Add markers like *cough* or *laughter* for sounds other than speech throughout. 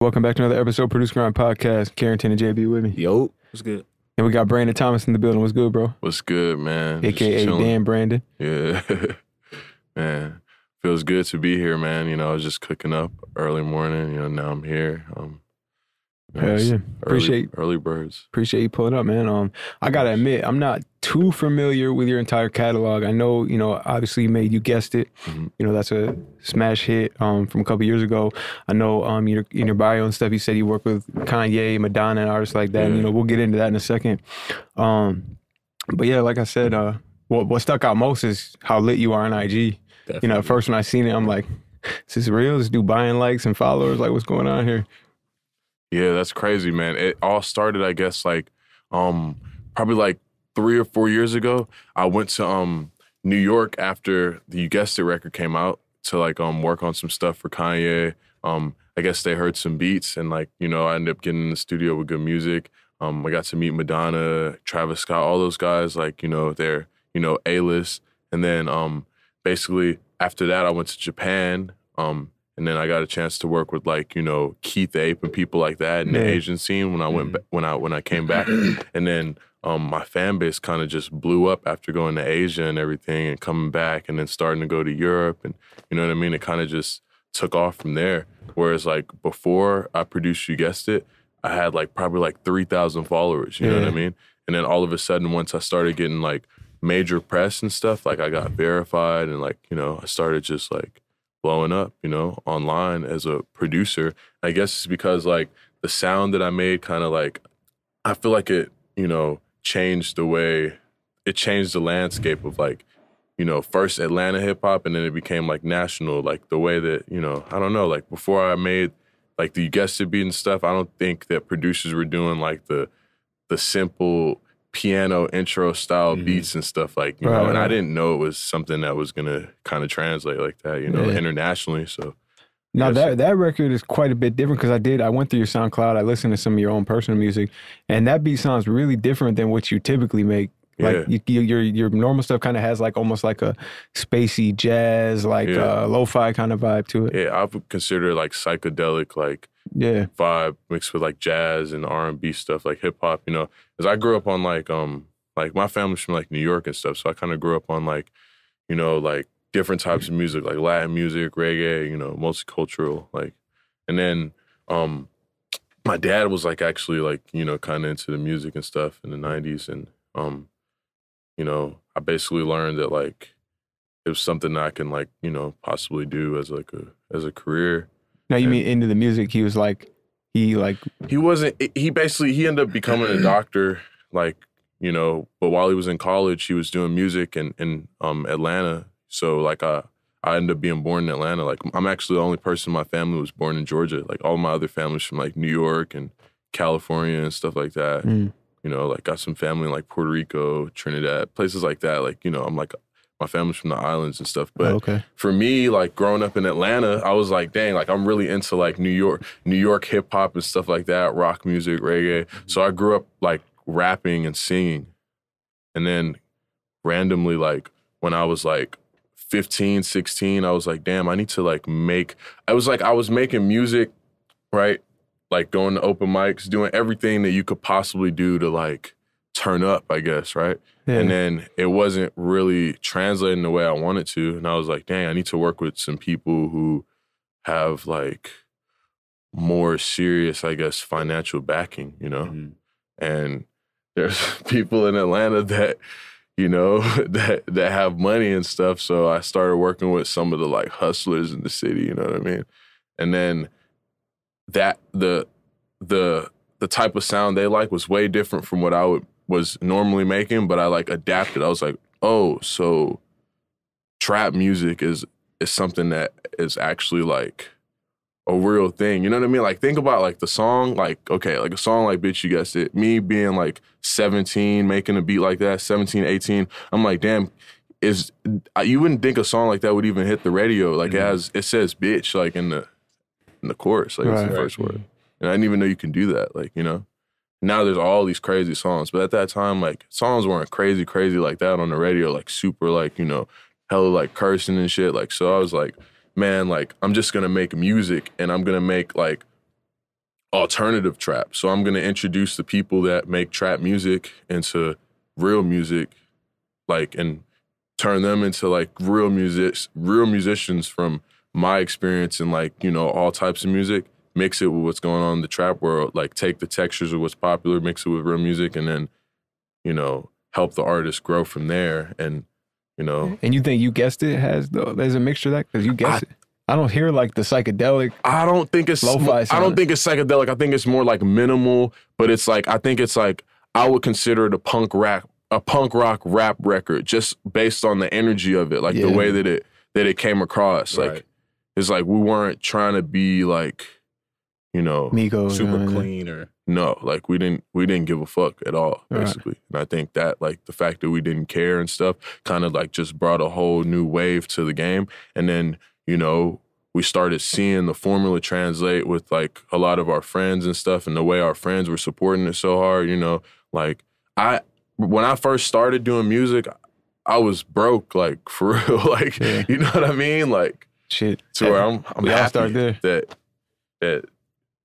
Welcome back to another episode of Producer Grind Podcast. Carrington and JB with me. Yo, what's good? And we got Brandon Thomas in the building. What's good, bro? What's good, man? AKA. Dan Brandon. Yeah, *laughs* man. Feels good to be here, man. You know, I was just cooking up early morning. You know, now I'm here. Um, you know, Hell yeah. early- Appreciate- early birds. Appreciate you pulling up, man. Um, I gotta admit, I'm not too familiar with your entire catalog. I know, you know, obviously you made you guessed it. Mhm. You know, that's a smash hit um from a couple years ago. I know um your in your bio and stuff you said you work with Kanye, Madonna, and artists like that. And, you know, we'll get into that in a second. Um, but yeah, like I said, uh, what what stuck out most is how lit you are on IG. You know, at first when I seen it, I'm like, is this real? This dude buying likes and followers? Like, what's going on here? Yeah, that's crazy, man. It all started, I guess, like um probably like three or four years ago. I went to um New York after the You Guessed It record came out to like um work on some stuff for Kanye. Um, I guess they heard some beats and like, you know, I ended up getting in the studio with good music. Um, I got to meet Madonna, Travis Scott, all those guys, like, you know, they're, you know, A-list. And then um basically after that I went to Japan. Um and then I got a chance to work with like you know Keith Ape and people like that in the Asian scene when I went ba- when I when I came back, *clears throat* and then um, my fan base kind of just blew up after going to Asia and everything, and coming back, and then starting to go to Europe, and you know what I mean. It kind of just took off from there. Whereas like before I produced, you guessed it, I had like probably like three thousand followers. You know what I mean? And then all of a sudden, once I started getting like major press and stuff, like I got verified, and like you know I started just like blowing up, you know, online as a producer. I guess it's because like the sound that I made kind of like I feel like it, you know, changed the way it changed the landscape of like, you know, first Atlanta hip hop and then it became like national, like the way that, you know, I don't know, like before I made like the guessed beat and stuff, I don't think that producers were doing like the the simple piano intro style Mhm. beats and stuff like, you Right, know, and I didn't know it was something that was gonna kind of translate like that, you know, Yeah. internationally. So Now that that record is quite a bit different because I did I went through your SoundCloud. I listened to some of your own personal music, and that beat sounds really different than what you typically make. Like Yeah. you, you, your your normal stuff kind of has like almost like a spacey jazz, like Yeah. uh, lo-fi kind of vibe to it. yeah, I would consider like psychedelic, like Yeah, vibe mixed with like jazz and R and B stuff, like hip hop. You know, because I grew up on like um like my family's from like New York and stuff, so I kind of grew up on like you know like different types of music, like Latin music, reggae, you know, multicultural, like, and then um my dad was like actually like you know kind of into the music and stuff in the '90s, and um you know I basically learned that like it was something I can like you know possibly do as like a as a career. Now you mean into the music? He was like, he like he wasn't he basically he ended up becoming a doctor like you know but while he was in college he was doing music in in um atlanta. So like i i ended up being born in atlanta. Like i'm actually the only person in my family who was born in georgia. Like all my other families from like new york and california and stuff like that. Mm, you know like got some family in like puerto rico trinidad places like that. Like you know i'm like my family's from the islands and stuff but oh, okay. for me, like growing up in Atlanta, I was like, dang, like I'm really into like New York, New York hip hop and stuff like that, rock music, reggae. So I grew up like rapping and singing. And then randomly, like when I was like 15, 16, I was like, damn, I need to like make, I was like, I was making music, right? Like going to open mics, doing everything that you could possibly do to like turn up, I guess, right? Yeah. And then it wasn't really translating the way I wanted to. And I was like, dang, I need to work with some people who have like more serious, I guess, financial backing, you know? Mhm. And *laughs* there's people in Atlanta that, you know, *laughs* that that have money and stuff. So I started working with some of the like hustlers in the city, you know what I mean? And then that the the the type of sound they like was way different from what I would was normally making, but I like adapted. I was like, oh, so trap music is is something that is actually like a real thing. You know what I mean? Like think about like the song, like, okay, like a song like Bitch You Guessed It. Me being like 17, making a beat like that, 17, 18, I'm like, damn, is you wouldn't think a song like that would even hit the radio. Like it Mhm. has it says bitch like in the in the chorus, like it's Right. the first word. And I didn't even know you can do that. Like, you know. Now there's all these crazy songs. But at that time, like songs weren't crazy, crazy like that on the radio, like super like, you know, hella like cursing and shit. Like so I was like, man, like I'm just gonna make music and I'm gonna make like alternative trap. So I'm gonna introduce the people that make trap music into real music, like and turn them into like real music, real musicians from my experience and like you know all types of music. Mix it with what's going on in the trap world. Like take the textures of what's popular, mix it with real music, and then you know help the artist grow from there. And you know, mm-hmm. And you think you guessed it has though? There's a mixture of that because you guessed it. I don't hear like the psychedelic. I don't think it's Lo-fi I don't think it's psychedelic. I think it's more like minimal, but it's like I think it's like I would consider it a punk rap a punk rock rap record just based on the energy of it, like the way that it that it came across. Like Right. it's like we weren't trying to be like, you know, Migos. super clean or no, like we didn't we didn't give a fuck at all, basically. And I think that like the fact that we didn't care and stuff kind of like just brought a whole new wave to the game. And then, you know, we started seeing the formula translate with like a lot of our friends and stuff and the way our friends were supporting it so hard, you know, like I when I first started doing music, I was broke, like *laughs* for real. like Yeah. you know what I mean? Like Shit. to where I'm I'm all happy start there. that that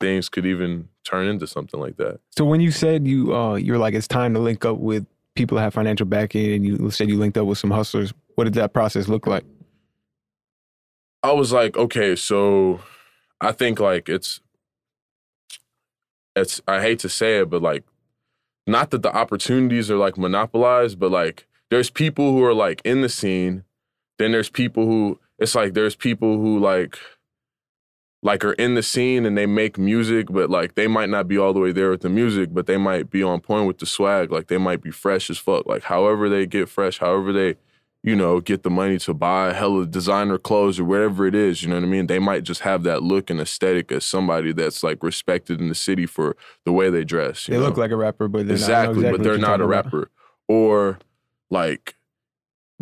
things could even turn into something like that. So when you said you uh you're like it's time to link up with people that have financial backing and you said you linked up with some hustlers, what did that process look like? I was like, okay, so I think like it's it's I hate to say it, but like not that the opportunities are like monopolized, but like there's people who are like in the scene, then there's people who it's like there's people who like like are in the scene and they make music, but like they might not be all the way there with the music, but they might be on point with the swag. Like they might be fresh as fuck. Like however they get fresh, however they you know, get the money to buy hella designer clothes or whatever it is, you know what I mean? They might just have that look and aesthetic as somebody that's like respected in the city for the way they dress. you They know? look like a rapper, but they're exactly, not. Know but they're not a talking about. rapper. Or like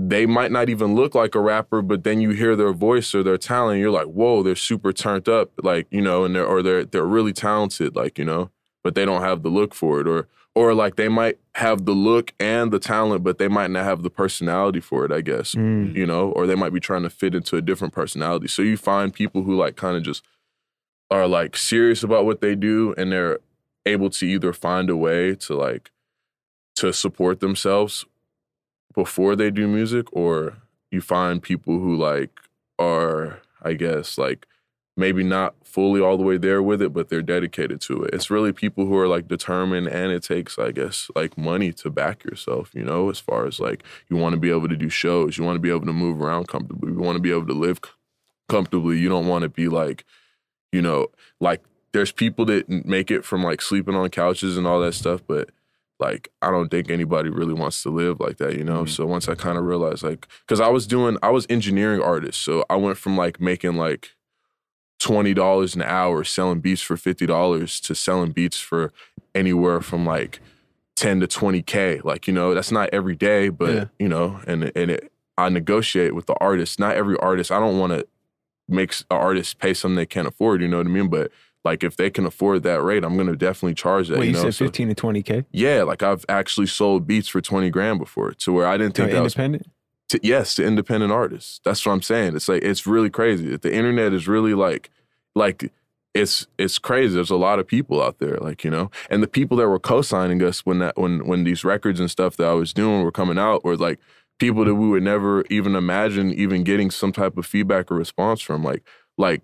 they might not even look like a rapper, but then you hear their voice or their talent, you're like, whoa, they're super turned up, like, you know, and they're or they're they're really talented, like, you know, but they don't have the look for it. Or or like they might have the look and the talent, but they might not have the personality for it, I guess Mm. you know, or they might be trying to fit into a different personality. So you find people who like kind of just are like serious about what they do and they're able to either find a way to like to support themselves before they do music or you find people who like are I guess like maybe not fully all the way there with it but they're dedicated to it. It's really people who are like determined and it takes I guess like money to back yourself, you know, as far as like you want to be able to do shows, you want to be able to move around comfortably, you want to be able to live comfortably. You don't want to be like you know, like there's people that make it from like sleeping on couches and all that stuff, but like I don't think anybody really wants to live like that, you know. Mhm. So once I kind of realized like cuz I was doing I was engineering artist, so I went from like making like $20 an hour selling beats for $50 to selling beats for anywhere from like 10 to 20k. Like, you know, that's not every day, but Yeah. you know, and and it, I negotiate with the artist. Not every artist. I don't want to make an artist pay something they can't afford. You know what I mean? But like, if they can afford that rate, I'm gonna definitely charge that. Wait, you know, said So- 15 to 20K? yeah, like I've actually sold beats for 20 grand before, to where I didn't To think that was independent? to, yes to independent artists. That's what I'm saying. It's like it's really crazy. The internet is really like like it's it's crazy. There's a lot of people out there, like you know, and the people that were co-signing us when that when when these records and stuff that I was doing were coming out were like people that we would never even imagine even getting some type of feedback or response from. Like like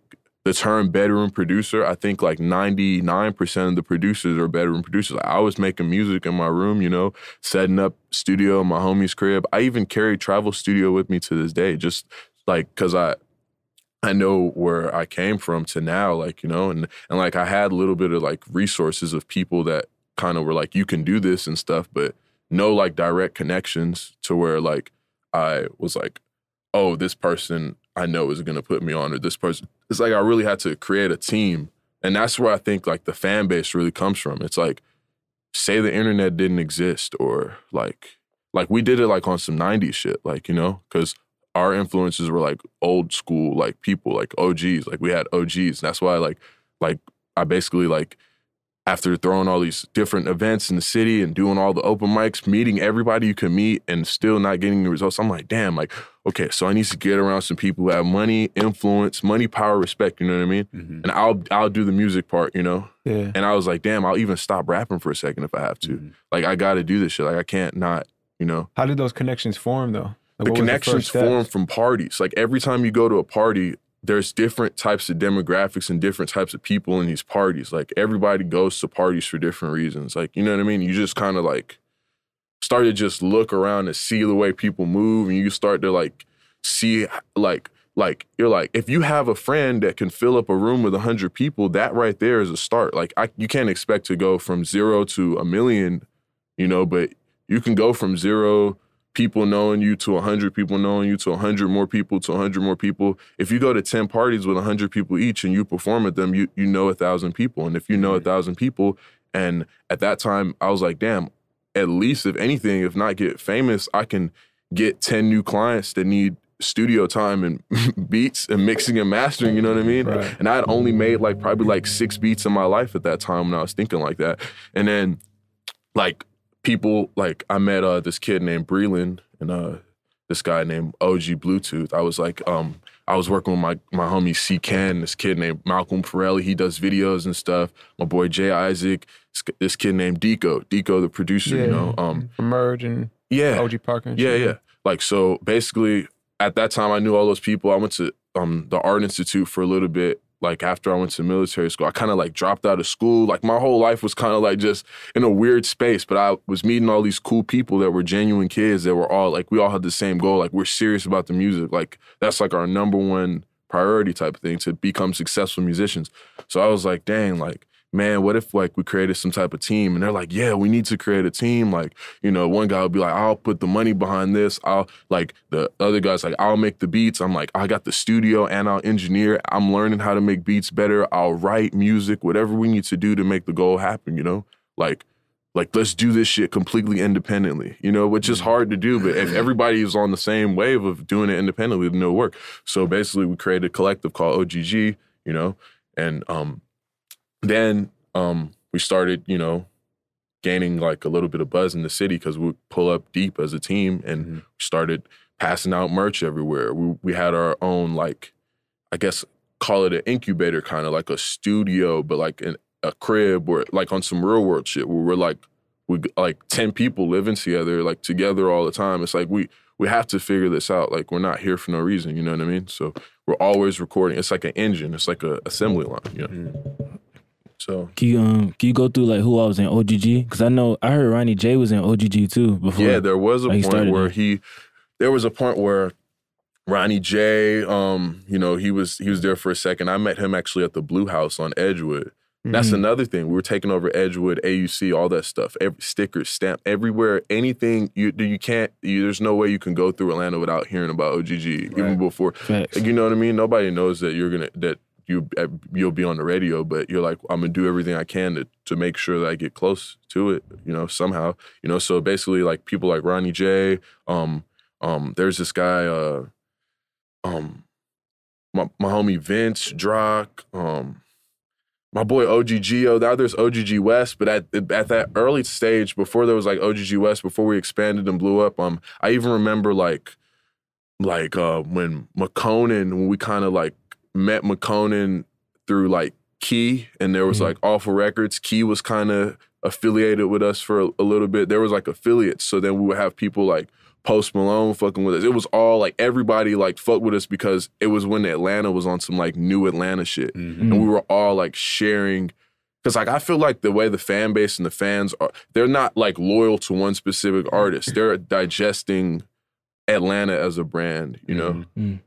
the term bedroom producer, I think like 99% of the producers are bedroom producers. I was making music in my room, you know, setting up studio in my homie's crib. I even carry travel studio with me to this day, just like because I I know where I came from to now, like, you know, and and like I had a little bit of like resources of people that kind of were like, you can do this and stuff, but no like direct connections to where like I was like, oh, this person I know is gonna put me on, or this person. It's like I really had to create a team. And that's where I think like the fan base really comes from. It's like, say the internet didn't exist, or like like we did it like on some 90s shit, like, you know, because our influences were like old school, like people, like OGs. Like we had OGs. And That's why like like I basically like after throwing all these different events in the city and doing all the open mics, meeting everybody you can meet and still not getting the results, I'm like, damn, like, okay, so I need to get around some people who have money, influence, money, power, respect, you know what I mean? Mhm. And I'll I'll do the music part, you know? Yeah. And I was like, damn, I'll even stop rapping for a second if I have to. Mhm. Like I gotta do this shit. Like I can't not, you know. How did those connections form though? Like, the connections first steps? form from parties. Like every time you go to a party, there's different types of demographics and different types of people in these parties. Like everybody goes to parties for different reasons. Like, you know what I mean? You just kind of like start to just look around and see the way people move and you start to like see like like you're like if you have a friend that can fill up a room with 100 people that right there is a start like I, you can't expect to go from zero to a million you know but you can go from zero people knowing you to 100 people knowing you to 100 more people to 100 more people. If you go to 10 parties with 100 people each and you perform at them you you know a thousand people. And if you know a thousand people and at that time i was like damn at least if anything if not get famous i can get 10 new clients that need studio time and *laughs* beats and mixing and mastering you know what i mean? Right. and i had only made like probably like six beats in my life at that time when i was thinking like that. And then like people like I met uh this kid named Breland and uh this guy named OG Bluetooth. I was like um I was working with my my homie C Ken, this kid named Malcolm Pirelli. He does videos and stuff. My boy Jay Isaac, this, kid named Deko, Deko the producer. You know, um Merge and yeah, OG Parker. and yeah, shit. yeah. Like so basically at that time I knew all those people. I went to um the art institute for a little bit. Like after I went to military school, I kind of like dropped out of school. Like my whole life was kind of like just in a weird space, but I was meeting all these cool people that were genuine kids that were all like we all had the same goal. Like we're serious about the music. Like that's like our number one priority type of thing to become successful musicians. So I was like, dang, like man, what if like we created some type of team? And they're like, yeah, we need to create a team. Like, you know, one guy would be like, I'll put the money behind this. I'll like the other guy's like, I'll make the beats. I'm like, I got the studio and I'll engineer. I'm learning how to make beats better. I'll write music, whatever we need to do to make the goal happen, you know? Like, like let's do this shit completely independently, you know, which is hard to do, but if everybody is on the same wave of doing it independently, then it'll work. So basically we created a collective called OGG, you know, and um then um we started, you know, gaining like a little bit of buzz in the city because we pull up deep as a team and Mhm. started passing out merch everywhere. We we had our own like, I guess call it an incubator kind of like a studio, but like an, a crib where like on some real world shit where we're like we like ten people living together like together all the time. It's like we we have to figure this out. Like we're not here for no reason. You know what I mean? So we're always recording. It's like an engine. It's like a assembly line. You know. Mhm. So Can you um can you go through like who I was in OGG? Because I know I heard Ronnie J was in OGG too before. Yeah, there was a Like, point started where there. he there was a point where Ronnie J, um, you know, he was he was there for a second. I met him actually at the Blue House on Edgewood. That's Mhm. another thing. We were taking over Edgewood, AUC, all that stuff. Every stickers, stamp, everywhere, anything you you can't. You, there's no way you can go through Atlanta without hearing about OGG. Even before, Facts. like, you know what I mean. Nobody knows that you're gonna that you uh, you'll be on the radio, but you're like, I'm gonna do everything I can to to make sure that I get close to it. You know, somehow. You know, so basically, like people like Ronnie J. Um, um, there's this guy. Uh, um, my my homie Vince Drock. Um, my boy OGG. Now there's OGG West, but at at that early stage, before there was like OGG West, before we expanded and blew up, um, I even remember like, like uh, when McConan, when we kind of like met McConan through like Key, and there was Mhm. like Awful Records. Key was kind of affiliated with us for a, a little bit. There was like affiliates, so then we would have people like Post Malone fucking with us. It was all like everybody like fucked with us because it was when Atlanta was on some like new Atlanta shit Mhm. and we were all like sharing because like i feel like the way the fan base and the fans are they're not like loyal to one specific artist they're digesting atlanta as a brand you know Mhm. Mm.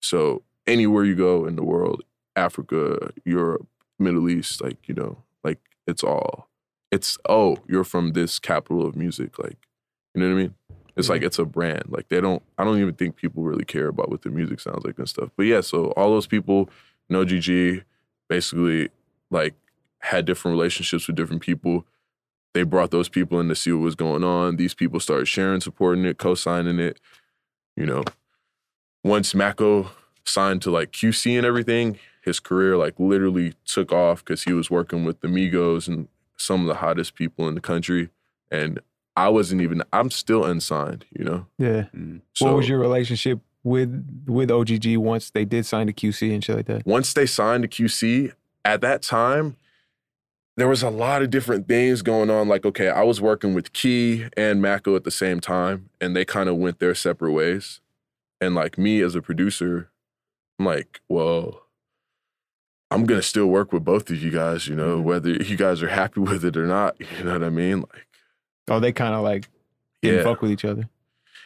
so anywhere you go in the world africa europe middle east like you know like it's all it's oh you're from this capital of music like you know what i mean? It's like mm-hmm. it's a brand like they don't i don't even think people really care about what the music sounds like and stuff but yeah so all those people no gg basically like had different relationships with different people. They brought those people in to see what was going on. These people started sharing supporting it co-signing it you know. Once maco signed to like qc and everything his career like literally took off because he was working with the migos and some of the hottest people in the country, and I wasn't even. I'm still unsigned, you know. Yeah. Mm. So what was your relationship with with OGG once they did sign to QC and shit like that? once they signed to QC, at that time, there was a lot of different things going on. Like, okay, I was working with Key and Maco at the same time, and they kind of went their separate ways. And like me as a producer, I'm like, well, I'm gonna still work with both of you guys, you know, whether you guys are happy *laughs* with it or not. You know what I mean? Like, Oh, they kind of like didn't Yeah. fuck with each other.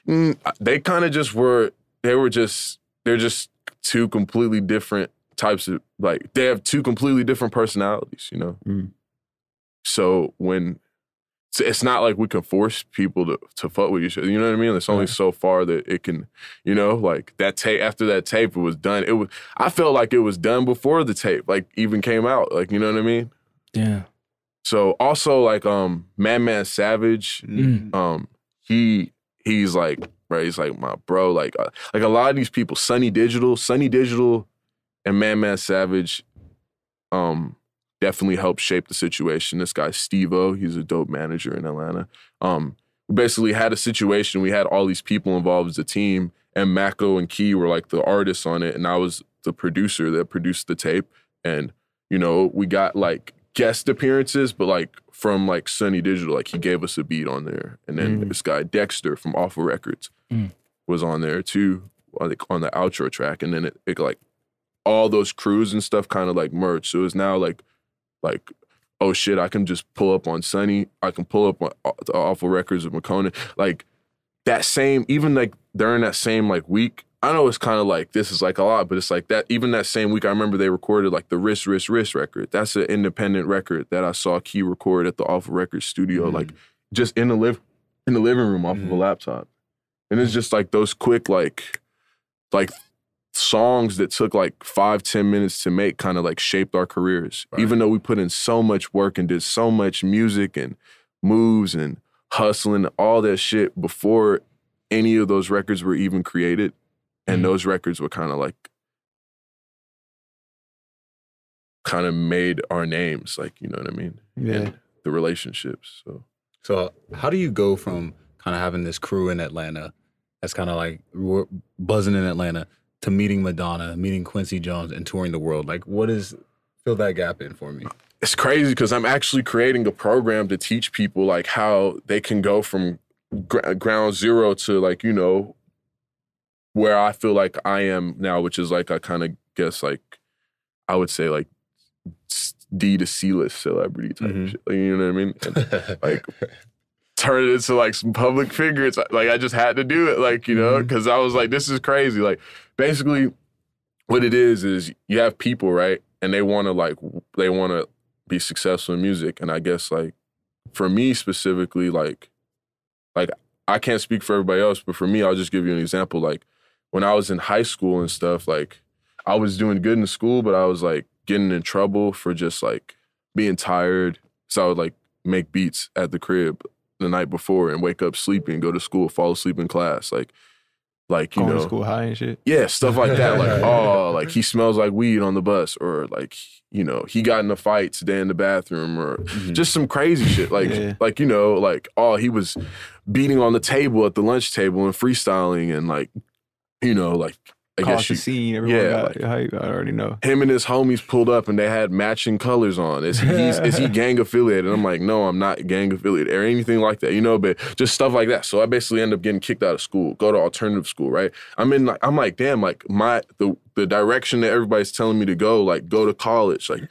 Mm, they kind of just were they were just they're just two completely different types of like they have two completely different personalities you know Mm. so when it's not like we can force people to to fuck with each other you know what i mean it's only Right. so far that it can you know like that tape after that tape it was done it was i felt like it was done before the tape like even came out like you know what i mean Yeah. so also like um madman savage Mm. um he he's like bro he's like my bro like uh, like a lot of these people Sonny Digital Sonny Digital and man man savage um definitely helped shape the situation. This guy steve-o he's a dope manager in atlanta. Um we basically had a situation we had all these people involved as a team and maco and key were like the artists on it and i was the producer that produced the tape. And you know we got like guest appearances but like from like Sonny Digital like he gave us a beat on there. And then Mm. this guy dexter from awful records Mm. was on there too like on the outro track. And then it, it like all those crews and stuff kind of like merged. So it's now like like oh shit i can just pull up on Sonny i can pull up on uh, the awful records of mccona like that same even like during that same like week i know it's kind of like this is like a lot but it's like that even that same week i remember they recorded like the wrist wrist wrist record that's an independent record that i saw key record at the awful records studio Mhm. like just in the live in the living room off of a Mhm. laptop and it's just like those quick like like songs that took like five ten minutes to make kind of like shaped our careers Right. even though we put in so much work and did so much music and moves and hustling all that shit before any of those records were even created and Mhm. those records were kind of like kind of made our names like you know what i mean Yeah. and the relationships so So how do you go from kind of having this crew in Atlanta that's kind of like we're buzzing in Atlanta to meeting Madonna, meeting Quincy Jones, and touring the world? Like, what is fill that gap in for me? it's crazy because I'm actually creating a program to teach people like how they can go from gr- ground zero to like you know where I feel like I am now, which is like I kind of guess like I would say like D to C list celebrity type Mhm. shit. Like, you know what I mean? And *laughs* like turn it into like some public figure. It's like I just had to do it, like you know, mm-hmm. because I was like, this is crazy. Like basically, what it is is you have people right, and they want to like they want to be successful in music, and I guess like for me specifically, like like I can't speak for everybody else, but for me, I'll just give you an example. Like when I was in high school and stuff, like I was doing good in school, but I was like getting in trouble for just like being tired. So I would like make beats at the crib the night before and wake up sleeping, go to school, fall asleep in class. Like, like you Going know, to school high and shit. yeah, stuff like that. Like, *laughs* oh, like he smells like weed on the bus, or like you know, he got in a fight today in the bathroom, or Mhm. just some crazy shit. Like, Yeah. like you know, like oh, he was beating on the table at the lunch table and freestyling, and like you know, like I Cause guess the scene. Everyone yeah, got, like- I, I already know. him and his homies pulled up and they had matching colors on. Is he he's, is he *laughs* gang affiliated? I'm like, no, I'm not gang affiliated or anything like that, you know. But just stuff like that. So I basically end up getting kicked out of school, go to alternative school, right? I'm in like I'm like, damn, like my the the direction that everybody's telling me to go, like go to college, like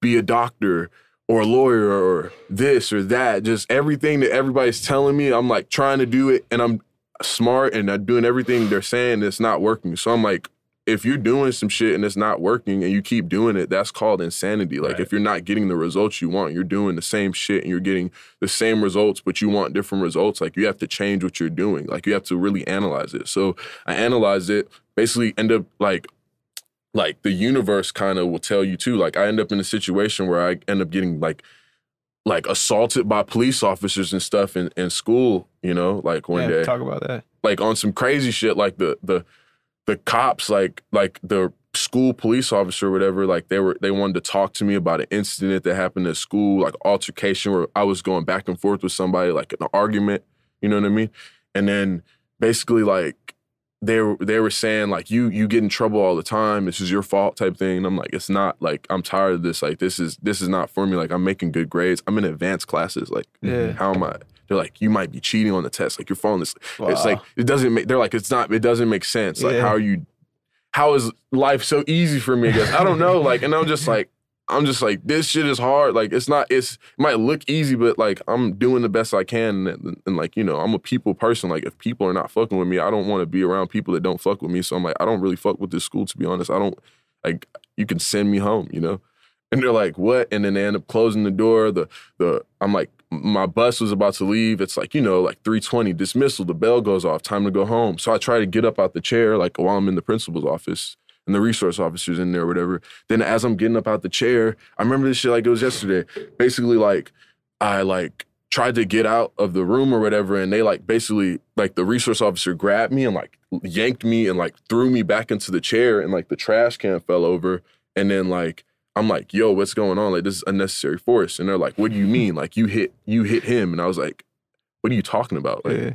be a doctor or a lawyer or this or that. Just everything that everybody's telling me, I'm like trying to do it, and I'm smart and doing everything they're saying. It's not working. So I'm like if you're doing some shit and it's not working and you keep doing it, that's called insanity. Like Right. if you're not getting the results you want, you're doing the same shit and you're getting the same results, but you want different results. Like you have to change what you're doing. Like you have to really analyze it. So I analyzed it, basically end up like like the universe kind of will tell you too. Like I end up in a situation where I end up getting like like assaulted by police officers and stuff in, in school, you know, like one yeah, day talk about that. like on some crazy shit like the the the cops like like the school police officer or whatever, like they were they wanted to talk to me about an incident that happened at school, like altercation where I was going back and forth with somebody, like an argument, you know what I mean? And then basically like they were they were saying like you you get in trouble all the time, this is your fault type thing. And I'm like, it's not like I'm tired of this. Like this is this is not for me. Like I'm making good grades. I'm in advanced classes. Like Yeah. how am I? They're like, you might be cheating on the test. Like you're falling this. It's like it doesn't make. They're like, it's not. It doesn't make sense. Like Yeah. how are you? How is life so easy for me? I guess I don't know. Like, and I'm just *laughs* like, I'm just like, this shit is hard. Like, it's not. It's it might look easy, but like I'm doing the best I can. And, and like you know, I'm a people person. Like if people are not fucking with me, I don't want to be around people that don't fuck with me. So I'm like, I don't really fuck with this school to be honest. I don't like. You can send me home. You know. And they're like, "What?" And then they end up closing the door. The the I'm like, my bus was about to leave. It's like you know, like 3:20 dismissal. The bell goes off. Time to go home. So I try to get up out the chair, like while I'm in the principal's office, and the resource officer's in there, or whatever. Then as I'm getting up out the chair, I remember this shit like it was yesterday. Basically, like I like tried to get out of the room or whatever, and they like basically like the resource officer grabbed me and like yanked me and like threw me back into the chair, and like the trash can fell over, and then like. I'm like, yo, what's going on? Like, this is unnecessary force. And they're like, what do you mean? Like, you hit, you hit him. And I was like, what are you talking about? Like, Yeah.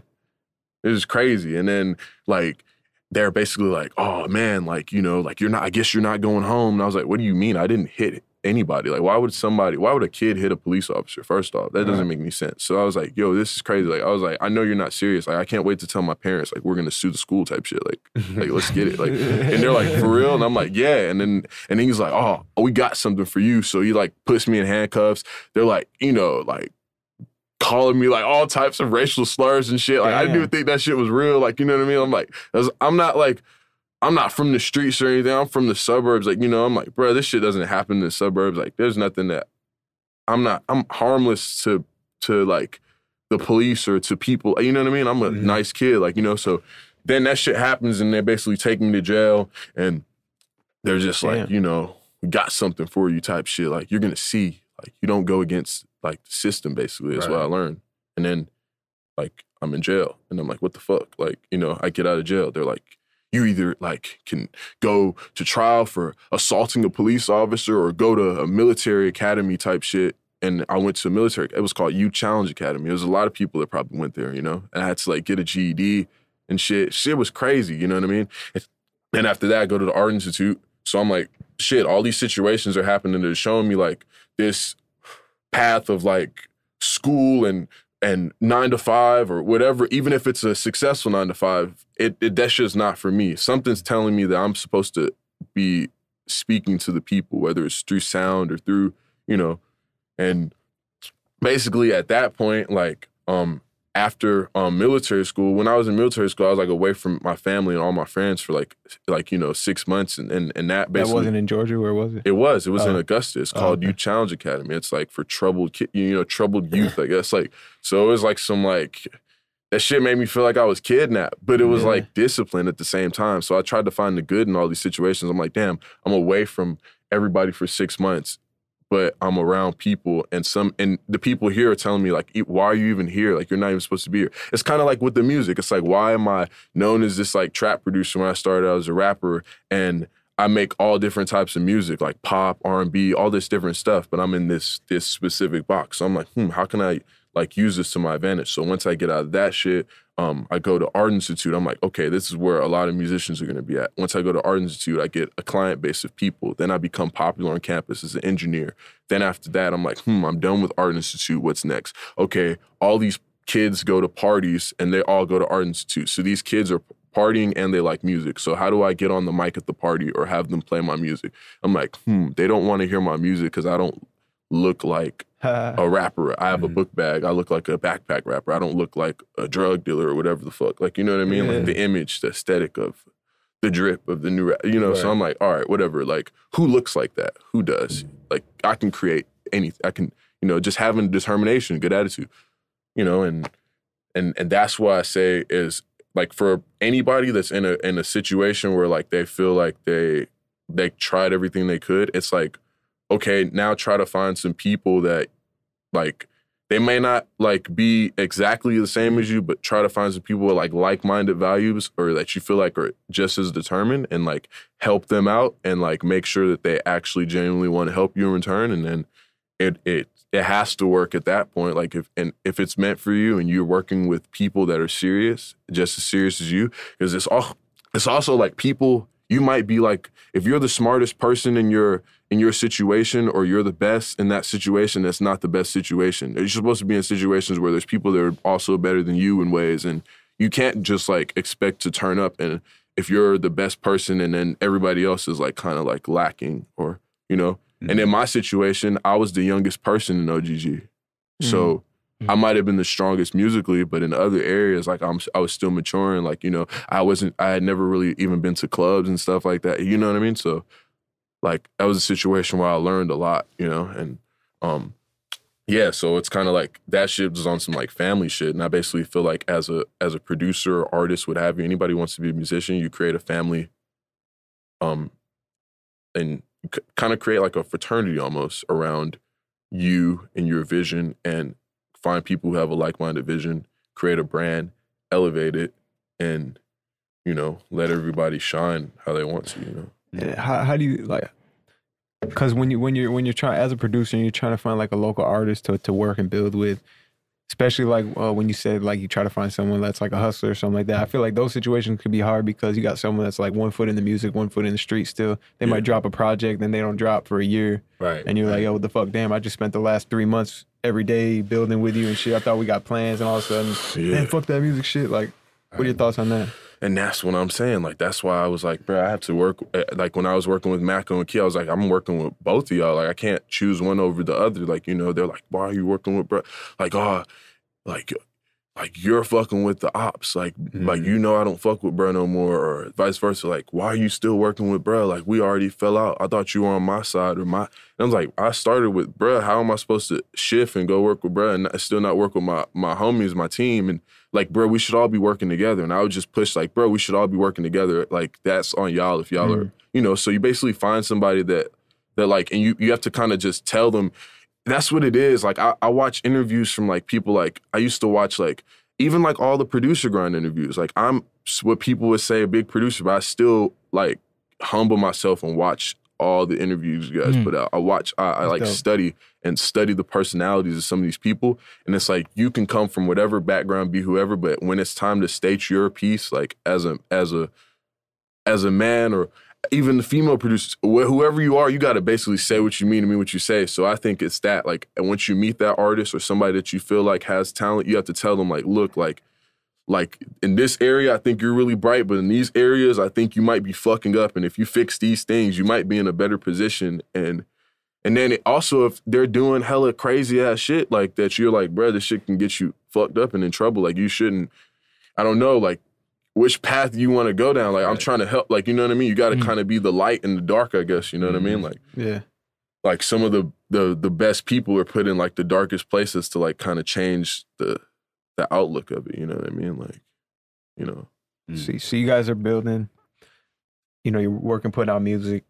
it was crazy. And then like they're basically like, oh man, like, you know, like you're not, I guess you're not going home. And I was like, what do you mean? I didn't hit anybody. Like, why would somebody, why would a kid hit a police officer? First off, that doesn't make any sense. So I was like, yo, this is crazy. Like, I was like, I know you're not serious. Like, I can't wait to tell my parents, like, we're gonna sue the school type shit. Like, like let's get it. Like, and they're like, for real? And I'm like, yeah. And then and then he's like, oh, we got something for you. So he like puts me in handcuffs. They're like, you know, like calling me like all types of racial slurs and shit. Like I didn't even think that shit was real. Like, you know what I mean? I'm like, I'm not like I'm not from the streets or anything. I'm from the suburbs. Like, you know, I'm like, bro, this shit doesn't happen in the suburbs. Like, there's nothing that I'm not, I'm harmless to to like the police or to people. You know what I mean? I'm a Mhm. nice kid. Like, you know, so then that shit happens and they basically take me to jail and they're just like, you know, we got something for you type shit. Like you're gonna see. Like you don't go against like the system basically. That's what I learned. And then like I'm in jail. And I'm like, what the fuck? Like, you know, I get out of jail. They're like, you either like can go to trial for assaulting a police officer or go to a military academy type shit. And I went to a military, it was called Youth Challenge Academy. There was a lot of people that probably went there, you know, and I had to like get a GED and shit. Shit was crazy, you know what I mean? And then after that, I go to the Art Institute. So I'm like, shit, all these situations are happening. They're showing me like this path of like school and and nine to five or whatever, even if it's a successful nine to five, it, it that shit's not for me. Something's telling me that I'm supposed to be speaking to the people, whether it's through sound or through, you know, and basically at that point, like, um, after um military school, when I was in military school, I was like away from my family and all my friends for like like, you know, six months and and, and that basically That wasn't in Georgia. Where was it? it was. It was in Oh. Augusta. It's Oh, called okay. Youth Challenge Academy. It's like for troubled, ki- you know, troubled youth. I guess like so. It was like some like that shit made me feel like I was kidnapped, but it was Yeah. like discipline at the same time. So I tried to find the good in all these situations. I'm like, damn, I'm away from everybody for six months, but I'm around people, and some and the people here are telling me like, "E- why are you even here? Like you're not even supposed to be here. It's kind of like with the music. It's like, why am I known as this like trap producer when I started out as a rapper and I make all different types of music, like pop, R and B, all this different stuff. But I'm in this this specific box. So I'm like, hmm, how can I like use this to my advantage? So once I get out of that shit, um, I go to Art Institute. I'm like, okay, this is where a lot of musicians are gonna be at. Once I go to Art Institute, I get a client base of people. Then I become popular on campus as an engineer. Then after that, I'm like, hmm, I'm done with Art Institute. What's next? Okay, all these kids go to parties and they all go to Art Institute. So these kids are partying and they like music. So how do I get on the mic at the party or have them play my music? I'm like, hmm, they don't want to hear my music because I don't look like *laughs* a rapper. I have a Mhm. book bag. I look like a backpack rapper. I don't look like a drug dealer or whatever the fuck. Like, you know what I mean? Yeah. Like the image, the aesthetic of the drip of the new rap. You know, so I'm like, all right, whatever. Like, who looks like that? Who does? Like, I can create anything. I can, you know, just having determination, good attitude. You know, and and and that's why I say is like for anybody that's in a in a situation where like they feel like they they tried everything they could, it's like, okay, now try to find some people that like they may not like be exactly the same as you, but try to find some people with like like-minded values or that you feel like are just as determined and like help them out and like make sure that they actually genuinely want to help you in return. And then it it it has to work at that point. Like if and if it's meant for you and you're working with people that are serious, just as serious as you, because it's all it's also like people you might be like if you're the smartest person in your in your situation or you're the best in that situation that's not the best situation. You're supposed to be in situations where there's people that are also better than you in ways and you can't just like expect to turn up and if you're the best person and then everybody else is like kind of like lacking or you know? And mm-hmm. in my situation i was the youngest person in ogg so mm-hmm. I might have been the strongest musically, but in other areas, like I'm, I was still maturing. Like you know, I wasn't. I had never really even been to clubs and stuff like that. You know what I mean? So, like that was a situation where I learned a lot. You know, and um, yeah. So it's kind of like that shit was on some like family shit, and I basically feel like as a as a producer or artist, what have you, anybody wants to be a musician, you create a family, um, and kind of create like a fraternity almost around you and your vision and find people who have a like-minded vision, create a brand, elevate it, and you know, let everybody shine how they want to. You know, And How how do you like? Because when you when you're when you're trying as a producer and you're trying to find like a local artist to to work and build with, especially like uh, when you said like you try to find someone that's like a hustler or something like that. I feel like those situations could be hard because you got someone that's like one foot in the music, one foot in the street. Still, they Yeah. might drop a project, then they don't drop for a year, Right. and you're like, oh, what the fuck? Damn, I just spent the last three months every day building with you and shit. I thought we got plans, and all of a sudden, Yeah. man, fuck that music shit. Like, what are your thoughts on that? And that's what I'm saying. Like that's why I was like, bro, I have to work. eh, Like when I was working with Maco and Key, I was like, I'm working with both of y'all. Like I can't choose one over the other. Like you know, they're like, why are you working with bro? Like oh, like. Like you're fucking with the ops, like like you know I don't fuck with bro no more, or vice versa. Like why are you still working with bro? Like we already fell out. I thought you were on my side or my. And I was like, I started with bro. How am I supposed to shift and go work with bro and not- still not work with my my homies, my team, and like, bro, we should all be working together. And I would just push, like, bro, we should all be working together. Like, that's on y'all if y'all are, mm. you know. So you basically find somebody that that like, and you you have to kind of just tell them. That's what it is. Like, I, I watch interviews from like people like I used to watch like even like all the producer grind interviews. Like, I'm what people would say a big producer, but I still like humble myself and watch all the interviews you guys Mm. put out. I watch, I, I like dope. study and study the personalities of some of these people. And it's like you can come from whatever background, be whoever, but when it's time to state your piece, like as a as a as a man or even the female producers, wh- whoever you are, you got to basically say what you mean and mean what you say. So I think it's that like, and once you meet that artist or somebody that you feel like has talent, you have to tell them like, look, like, like in this area, I think you're really bright, but in these areas, I think you might be fucking up. And if you fix these things, you might be in a better position. And and then it also, if they're doing hella crazy ass shit like that, you're like, bro, this shit can get you fucked up and in trouble. Like you shouldn't. I don't know, like which path you want to go down. Like I'm trying to help. Like you know what I mean. You got to Mm. kind of be the light in the dark, I guess. You know what I mean? Like Yeah. like some of the the the best people are put in like the darkest places to like kind of change the the outlook of it. You know what I mean? Like you know. Mm. So, so you guys are building, you know, you're working, putting out music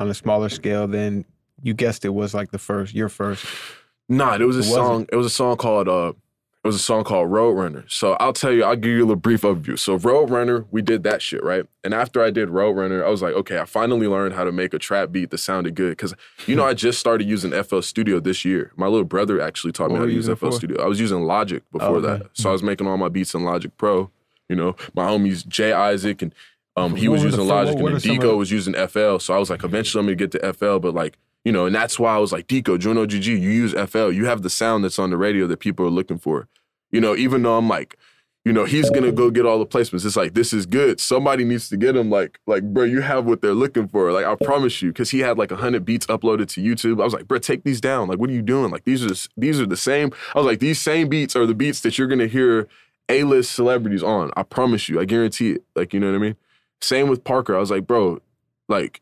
on a smaller scale than you guessed it was like the first, your first. Nah, it was a It wasn't? song. It was a song called uh it was a song called Roadrunner. So I'll tell you, I'll give you a little brief overview. So Roadrunner, we did that shit, right? And after I did Roadrunner, I was like, okay, I finally learned how to make a trap beat that sounded good. Cause you know, I just started using FL Studio this year. My little brother actually taught me What how to use FL for? Studio. I was using Logic before okay. that. So I was making all my beats in Logic Pro. You know, my homies Jay Isaac and um, he What was using Logic what- what and are then some of Deko was using FL. So I was like, eventually I'm gonna get to FL, but like, you know, and that's why I was like, Deko, Juno GG, you use FL. You have the sound that's on the radio that people are looking for. You know, even though I'm like, you know, he's gonna go get all the placements. It's like this is good. Somebody needs to get him. Like, like, bro, you have what they're looking for. Like, I promise you, because he had like hundred beats uploaded to YouTube. I was like, bro, take these down. Like, what are you doing? Like, these are these are the same. I was like, these same beats are the beats that you're gonna hear A-list celebrities on. I promise you. I guarantee it. Like, you know what I mean? Same with Parker. I was like, bro, like,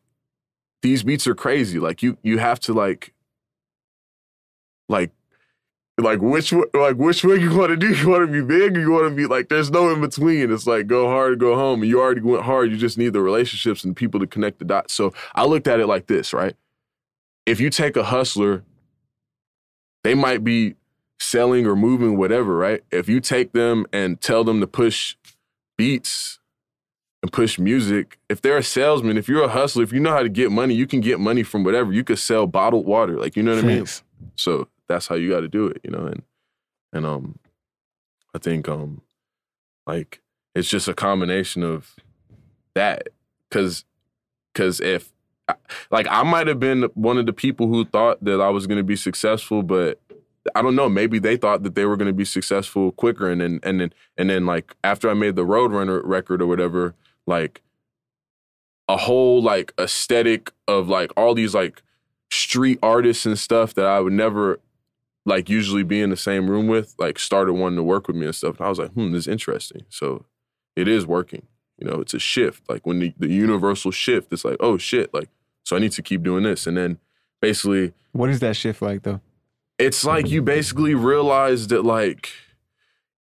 these beats are crazy. Like, you you have to like, like like which like which way you want to do? *laughs* You want to be big you want to be like? There's no in between. It's like go hard, go home. And you already went hard. You just need the relationships and people to connect the dots. So I looked at it like this, right? If you take a hustler, they might be selling or moving whatever, right? If you take them and tell them to push beats and push music, if they're a salesman, if you're a hustler, if you know how to get money, you can get money from whatever. You could sell bottled water, like you know what I mean. So that's how you got to do it, you know. And and um, I think um, like it's just a combination of that, because because if like I might have been one of the people who thought that I was going to be successful, but I don't know. Maybe they thought that they were going to be successful quicker, and then and then and then like after I made the Roadrunner record or whatever, like a whole like aesthetic of like all these like street artists and stuff that I would never like usually be in the same room with, like started wanting to work with me and stuff. And I was like, hmm, this is interesting. So it is working. You know, it's a shift. Like when the, the universal shift, it's like, oh shit, like so I need to keep doing this. And then basically What is that shift like though? it's like you basically realize that like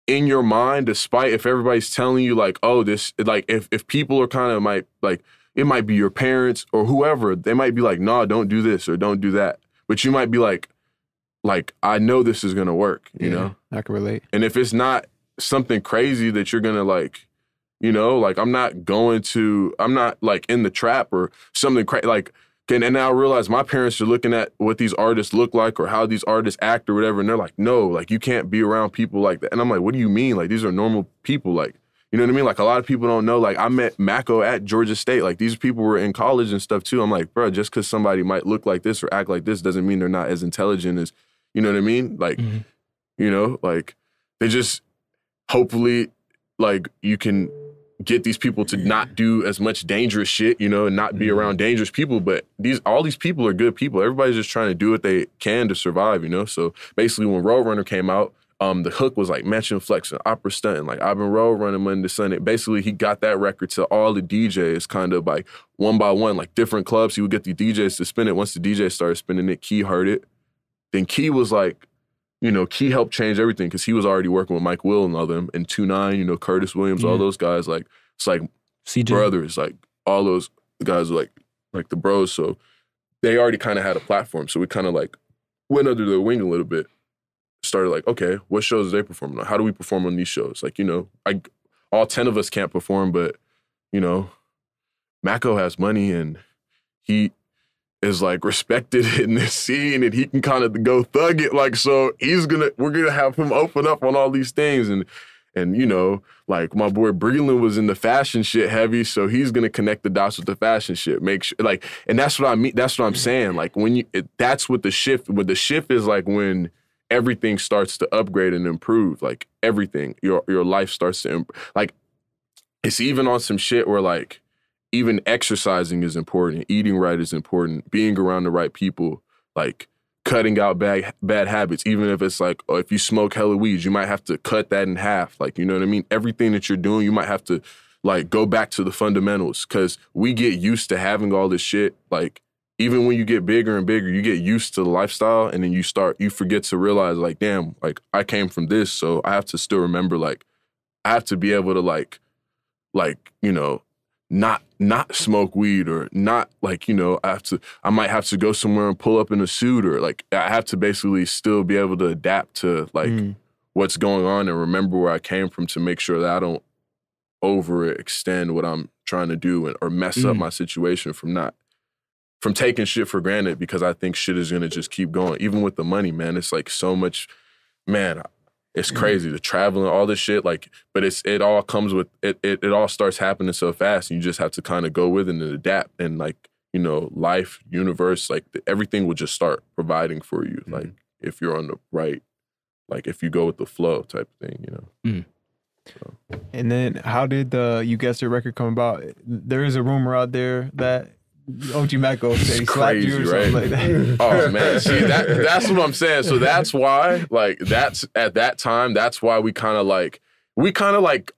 in your mind despite if everybody's telling you like oh this like if if people are kind of might like it might be your parents or whoever they might be like nah don't do this or don't do that but you might be like like i know this is gonna work you Yeah, know I can relate. and if it's not something crazy that you're gonna like, you know, like I'm not going to, I'm not like in the trap or something crazy. Like, and, and now I realize my parents are looking at what these artists look like or how these artists act or whatever, and they're like, no, like you can't be around people like that. And I'm like, what do you mean? Like these are normal people. Like, you know what I mean? Like a lot of people don't know. Like I met Maco at Georgia State. Like these people were in college and stuff too. I'm like, bro, just because somebody might look like this or act like this doesn't mean they're not as intelligent as, you know what I mean? Like, Mhm. you know, like they just hopefully like you can get these people to not do as much dangerous shit, you know, and not be around dangerous people. But these all these people are good people. Everybody's just trying to do what they can to survive, you know. So basically, when Roadrunner came out, um, the hook was like Mansion Flex and Opera Stunt, and like I've been road running Monday to Sunday. Basically, he got that record to all the DJs, kind of like one by one, like different clubs. He would get the DJs to spin it. Once the DJ started spinning it, Key heard it. Then Key was like, you know, Key helped change everything because he was already working with Mike Will and all them, and Two-9, you know, Curtis Williams, all those guys. Like it's like CJ. brothers, like all those guys are like like the bros. So they already kind of had a platform. So we kind of like went under their wing a little bit. Started like, okay, what shows are they performing on? How do we perform on these shows? Like, you know, I all ten of us can't perform, but you know, Maco has money and he is like respected *laughs* in this scene and he can kind of go thug it. Like, so he's gonna we're gonna have him open up on all these things and and you know, like my boy Breland was in the fashion shit heavy, so he's gonna connect the dots with the fashion shit. Make sure, like, and that's what I mean. That's what I'm saying. Like when you, it, that's what the shift. What the shift is like when everything starts to upgrade and improve. Like everything, your your life starts to imp- like. It's even on some shit where like even exercising is important, eating right is important, being around the right people, like cutting out bad bad habits. Even if it's like, oh, if you smoke hella weeds, you might have to cut that in half. Like, you know what I mean? Everything that you're doing, you might have to like go back to the fundamentals because we get used to having all this shit. Like, even when you get bigger and bigger, you get used to the lifestyle, and then you start, you forget to realize, like, damn, like I came from this, so I have to still remember, like, I have to be able to like, like, you know, not not smoke weed or not like you know I have to I might have to go somewhere and pull up in a suit or like I have to basically still be able to adapt to like Mm. what's going on and remember where I came from to make sure that I don't overextend what I'm trying to do and, or mess up Mm. my situation from not from taking shit for granted because I think shit is gonna just keep going. Even with the money, man, it's like so much man, it's crazy the traveling, all this shit. Like, but it's it all comes with it. It, it all starts happening so fast, and you just have to kind of go with it and adapt. And like you know, life, universe, like everything will just start providing for you. Mhm. Like if you're on the right, like if you go with the flow type of thing, you know. And then how did the you guessed it record come about? There is a rumor out there that OG said he slapped you or crazy, something right? like that. *laughs* Oh man, see that that's what I'm saying. So that's why, like, that's at that time, that's why we kind of like we kind of like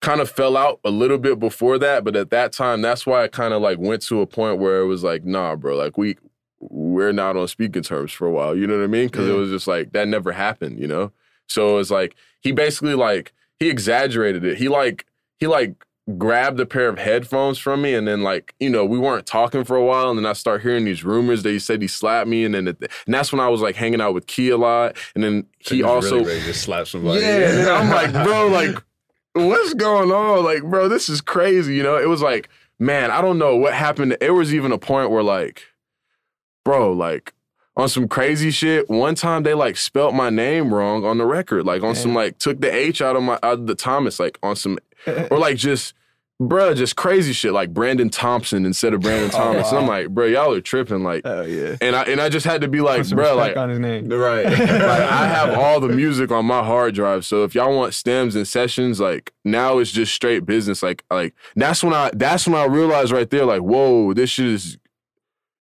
kind of fell out a little bit before that, but at that time, that's why I kind of like went to a point where it was like, nah, bro, like we we're not on speaking terms for a while. You know what I mean? Because Yeah. it was just like that never happened. You know. So it's like he basically like he exaggerated it. He like he like grabbed a pair of headphones from me, and then like you know we weren't talking for a while, and then I start hearing these rumors that he said he slapped me, and then it, and that's when I was like hanging out with Key a lot, and then he He also really ready to slap somebody. yeah, and I'm like, bro, like, what's going on? Like, bro, this is crazy. You know, it was like, man, I don't know what happened. It was even a point where, like, bro, like, on some crazy shit. One time they like spelt my name wrong on the record, like on some like took the H out of my out of the Thomas, like on some *laughs* or like just. Bruh, just crazy shit like Brandon Thompson instead of Brandon *laughs* Oh, Thomas. And I'm like, bro, y'all are tripping. Like, Oh yeah. and I and I just had to be like, bro, like, on his name. right. *laughs* like I have all the music on my hard drive. So if y'all want stems and sessions, like now it's just straight business. Like like that's when I that's when I realized right there, like, whoa, this shit is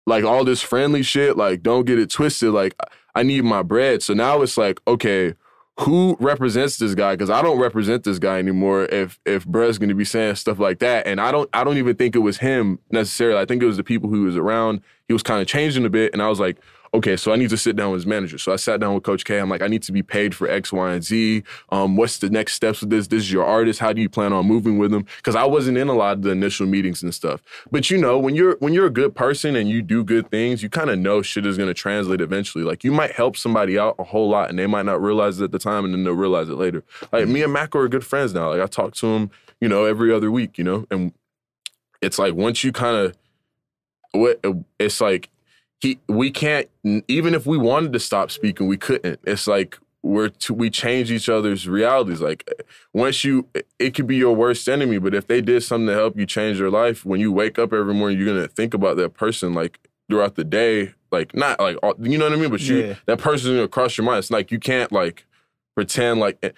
like all this friendly shit. Like, don't get it twisted. Like I need my bread. So now it's like, okay, who represents this guy? Because I don't represent this guy anymore. If if Brett's gonna be saying stuff like that, and I don't I don't even think it was him necessarily. I think it was the people who was around. He was kind of changing a bit, and I was like, okay, so I need to sit down with his manager. So I sat down with Coach K. I'm like, I need to be paid for X, Y, and Z. Um, what's the next steps with this? This is your artist. How do you plan on moving with him? Because I wasn't in a lot of the initial meetings and stuff. But you know, when you're when you're a good person and you do good things, you kind of know shit is gonna translate eventually. Like you might help somebody out a whole lot and they might not realize it at the time and then they'll realize it later. Like me and Mac are good friends now. Like I talk to him, you know, every other week, you know, and it's like once you kind of what it's like he we can't even if we wanted to stop speaking we couldn't. It's like we're too, we change each other's realities. Like eh, once you eh, it could be your worst enemy but if they did something to help you change your life when you wake up every morning you're gonna think about that person like throughout the day. Like not like all- you know what i mean? But you Yeah. that person's gonna cross your mind. It's like you can't like pretend like eh,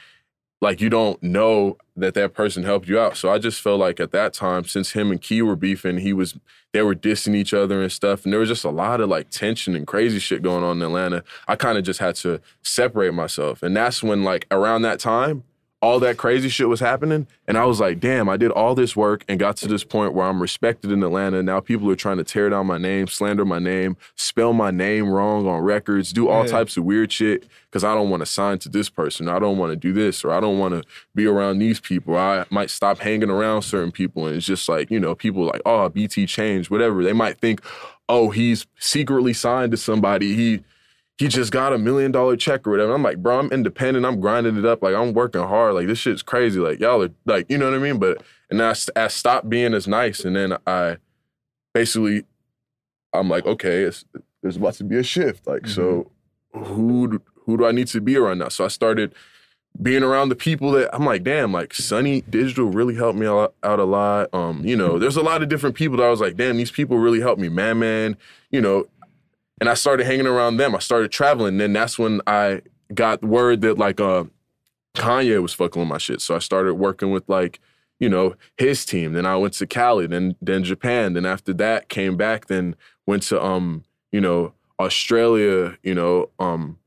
like you don't know that that person helped you out. So I just felt like at that time, since him and Key were beefing, he was they were dissing each other and stuff, and there was just a lot of like tension and crazy shit going on in Atlanta. I kind of just had to separate myself, and that's when like around that time, all that crazy shit was happening, and I was like, damn, I did all this work and got to this point where I'm respected in Atlanta. Now people are trying to tear down my name, slander my name, spell my name wrong on records, do all Yeah. types of weird shit because I don't want to sign to this person. I don't want to do this, or I don't want to be around these people. I might stop hanging around certain people. And it's just like, you know, people like, oh, BT changed, whatever. They might think, oh, he's secretly signed to somebody. He he just got a million dollar check or whatever. I'm like, bro, I'm independent. I'm grinding it up. Like I'm working hard. Like this shit's crazy. Like y'all are like, you know what I mean? But and I, I stopped being as nice. And then I basically, I'm like, okay, there's about to be a shift. Like, so who do, who do I need to be around now? So I started being around the people that I'm like, damn, like Sonny Digital really helped me out, out a lot. Um, you know, there's a lot of different people that I was like, damn, these people really helped me, man, man. You know, and I started hanging around them. I started traveling. And then that's when I got word that like uh Kanye was fucking with my shit. So I started working with like, you know, his team. Then I went to Cali, then then Japan. Then after that came back, then went to um, you know, Australia, you know, um,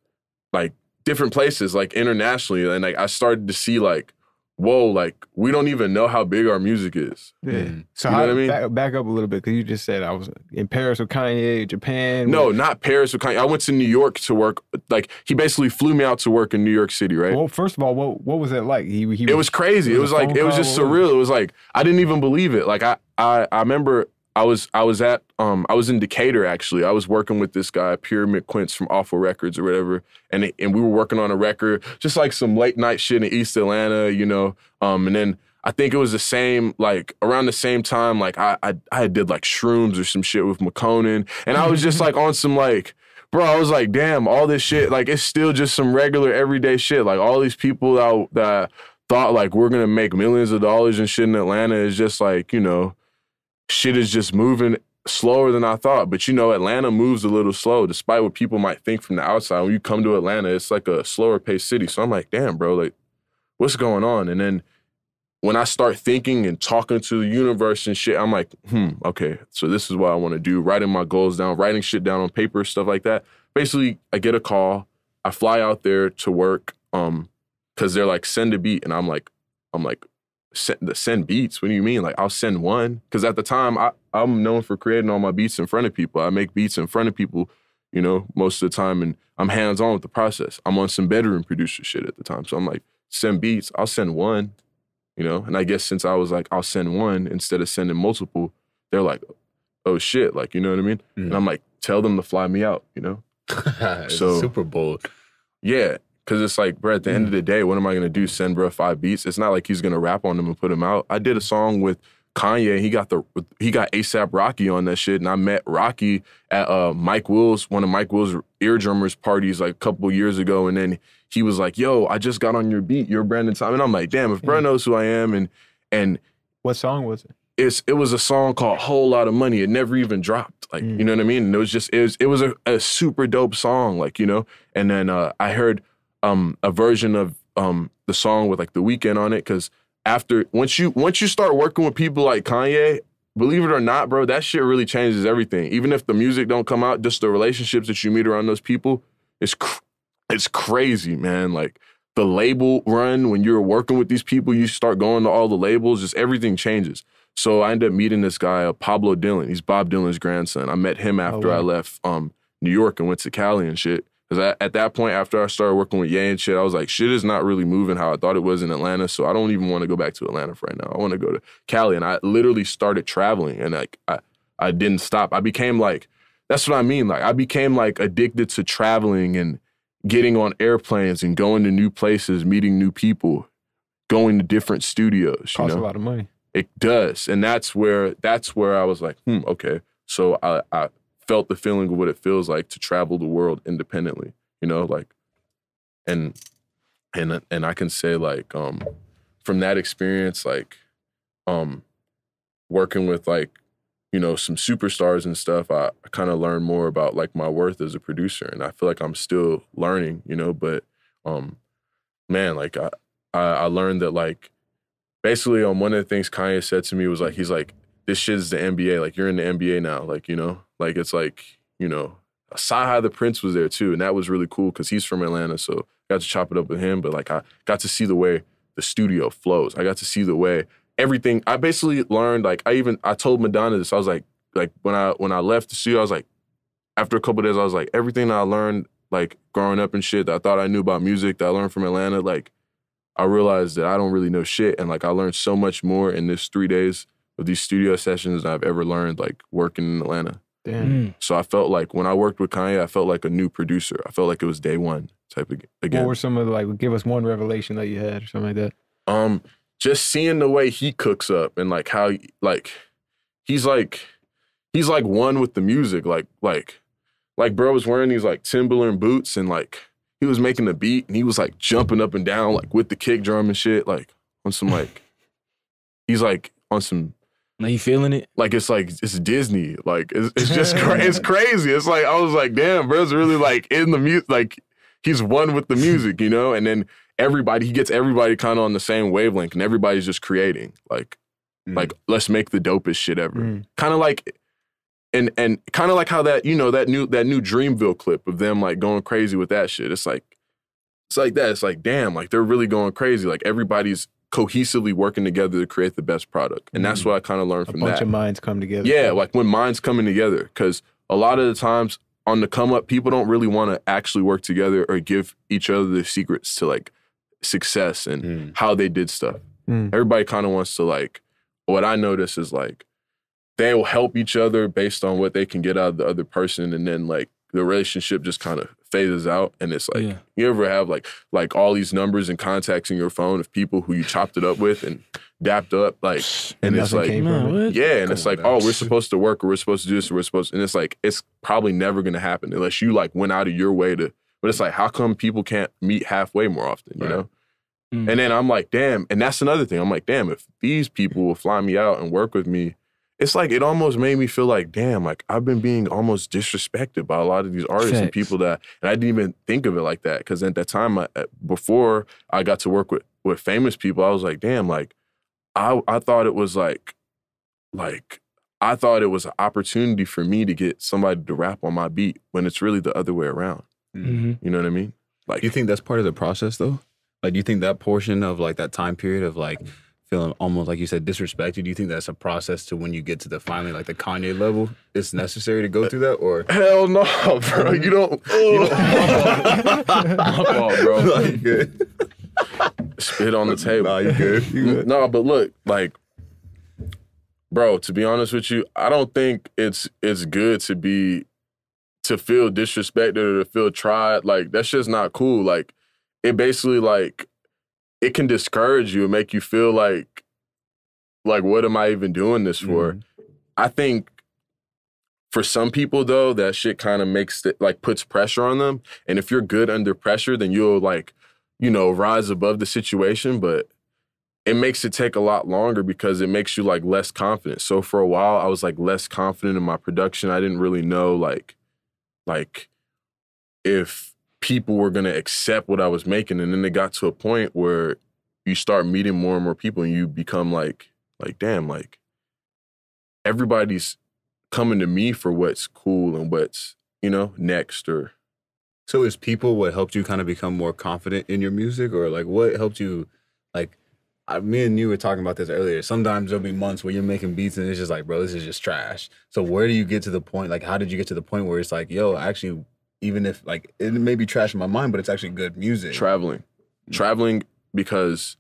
like different places, like internationally. And like I started to see like, whoa, like we don't even know how big our music is. Yeah. Mm. So You know how, what I mean? back, back up a little bit because you just said I was in Paris with Kanye, Japan. No, with- not Paris or Kanye. I went to New York to work. Like he basically flew me out to work in New York City, right? Well, first of all, what what was that like? He he it was crazy. it It was was like it was just what was surreal. It was like I didn't even believe it. Like I I I remember I was I was at um I was in Decatur actually. I was working with this guy Pyramid Quince from Awful Records or whatever, and it- and we were working on a record, just like some late night shit in East Atlanta, you know. Um, and then I think it was the same like around the same time like I I I did like shrooms or some shit with Makonnen, and I was just like on some like. Bro, I was like, damn, all this shit, like it's still just some regular everyday shit. Like all these people that that thought like we're gonna make millions of dollars and shit in Atlanta is just like, you know, shit is just moving slower than I thought. But you know, Atlanta moves a little slow, despite what people might think from the outside. When you come to Atlanta, it's like a slower paced city. So I'm like, damn, bro, like, what's going on? And then when I start thinking and talking to the universe and shit, I'm like, hmm, okay, so this is what I want to do. Writing my goals down, writing shit down on paper, stuff like that. Basically, I get a call, I fly out there to work, um, because they're like, send a beat, and I'm like, I'm like, send, the send beats. What do you mean? Like, I'll send one. Because at the time, I, I'm known for creating all my beats in front of people. I make beats in front of people, you know, most of the time, and I'm hands on with the process. I'm on some bedroom producer shit at the time, so I'm like, send beats. I'll send one. you know. And I guess since I was like, I'll send one instead of sending multiple, they're like, oh shit, like you know what I mean? Mm. And I'm like, tell them to fly me out, you know? *laughs* So- super bold. Yeah, because it's like, bro, at the end Mm. of the day, what am I gonna do? Send bro five beats? It's not like he's gonna rap on them and put them out. I did a song with Kanye. He got the he got ASAP Rocky on that shit, and I met Rocky at uh, Mike Will's one of Mike Will's EarDrummers parties like a couple years ago, and then he was like, "Yo, I just got on your beat. You're Brandon Time," and I'm like, "Damn, if bro Yeah. knows who I am," and and What song was it? it's it was a song called Whole Lot of Money. It never even dropped. Like, Mm. you know what I mean? And it was just it was it was a, a super dope song, like, you know. And then uh I heard um a version of um the song with like the Weeknd on it cuz after once you once you start working with people like Kanye, believe it or not, bro, that shit really changes everything. Even if the music don't come out, just the relationships that you meet around those people, it's cr- it's crazy, man. Like the label run when you're working with these people, you start going to all the labels, just everything changes. So I ended up meeting this guy, uh, Pablo Dylan. He's Bob Dylan's grandson. I met him after I wow. left um, New York and went to Cali and shit. Because at that point, after I started working with Ye and shit, I was like, shit is not really moving how I thought it was in Atlanta. So I don't even want to go back to Atlanta for right now. I want to go to Cali. And I literally started traveling and like I, I didn't stop. I became like, that's what I mean. Like I became like addicted to traveling and getting on airplanes and going to new places, meeting new people, going to different studios. You Costs know? a lot of money. It does, and that's where that's where I was like, hmm, okay. So I I felt the feeling of what it feels like to travel the world independently. You know, like, and and and I can say like um from that experience, like um working with like you know some superstars and stuff, I, I kind of learned more about like my worth as a producer, and I feel like I'm still learning. You know, but um man, like I I, I learned that like basically um one of the things Kanye said to me was like he's like this shit's the NBA like you're in the NBA now like you know like it's like you know Saha the Prince was there too and that was really cool because he's from Atlanta so I got to chop it up with him but like I got to see the way the studio flows I got to see the way everything I basically learned like I even I told Madonna this I was like like when I when I left the studio I was like after a couple days I was like everything I learned like growing up and shit that I thought I knew about music that I learned from Atlanta like I realized that I don't really know shit. And like I learned so much more in this three days of these studio sessions than I've ever learned like working in Atlanta. Damn. Mm. So I felt like when I worked with Kanye, I felt like a new producer. I felt like it was day one type of again. What were some of the like? Give us one revelation that you had or something like that. um just seeing the way he cooks up and like how like he's like he's like one with the music. Like like like bro was wearing these like Timberland boots and like he was making the beat and he was like jumping up and down like with the kick drum and shit like on some like *laughs* he's like on some Now you feeling it? like it's like it's Disney like it's, it's just *laughs* cra- it's crazy it's like I was like damn bro's really like in the music like he's one with the music you know and then everybody he gets everybody kind of on the same wavelength and everybody's just creating like Mm. like let's make the dopest shit ever Mm. kind of like and and kind of like how that you know that new that new Dreamville clip of them like going crazy with that shit. It's like it's like that. It's like damn, like they're really going crazy. Like everybody's cohesively working together to create the best product, and that's Mhm. what I kind of learned A from bunch that. of minds come together. Yeah, like when minds coming together, because a lot of the times on the come up, people don't really want to actually work together or give each other the secrets to like success and Mm. how they did stuff. Mm. Everybody kind of wants to like. What I notice is like they will help each other based on what they can get out of the other person, and then like the relationship just kind of phases out, and it's like Yeah. you ever have like like all these numbers and contacts in your phone of people who you chopped it up with and dapped up, like, and it's like came Man, it. yeah, and Come it's on like, now. oh, we're *laughs* supposed to work, or we're supposed to do this, or we're supposed, and it's like, it's probably never gonna happen unless you like went out of your way to. But it's like, how come people can't meet halfway more often? You Right. know. Mm. And then I'm like, damn, and that's another thing. I'm like, damn, if these people will fly me out and work with me, it's like it almost made me feel like, damn, like I've been being almost disrespected by a lot of these artists and people that, and I didn't even think of it like that because at that time, I, before I got to work with with famous people, I was like, damn, like I I thought it was like, like I thought it was an opportunity for me to get somebody to rap on my beat when it's really the other way around. Mhm. You know what I mean? Like Do you think that's part of the process though? Like, do you think that portion of like that time period of like feeling almost like you said disrespected? Do you think that's a process to when you get to the finally like the Kanye level? It's necessary to go through that, or Hell no, bro. Mm-hmm. You don't. You don't *laughs* my fault, bro. *laughs* Like, good. spit on the table. Nah, you good. No, but look, like, bro, to be honest with you, I don't think it's it's good to be to feel disrespected or to feel tried. Like that's just not cool. Like it basically like it can discourage you and make you feel like like what am I even doing this for? Mm-hmm. I think for some people though, that shit kind of makes it like puts pressure on them. And if you're good under pressure, then you'll like, you know, rise above the situation. But it makes it take a lot longer because it makes you like less confident. So for a while, I was like less confident in my production. I didn't really know like, like if people were gonna accept what I was making. And then it got to a point where you start meeting more and more people and you become like, like, damn, like everybody's coming to me for what's cool and what's, you know, next or So is people what helped you kind of become more confident in your music, or like what helped you, like, I, me and you were talking about this earlier. Sometimes there'll be months where you're making beats and it's just like, bro, this is just trash. So where do you get to the point? Like, how did you get to the point where it's like, yo, actually, even if like it may be trash in my mind, but it's actually good music. traveling. Traveling because,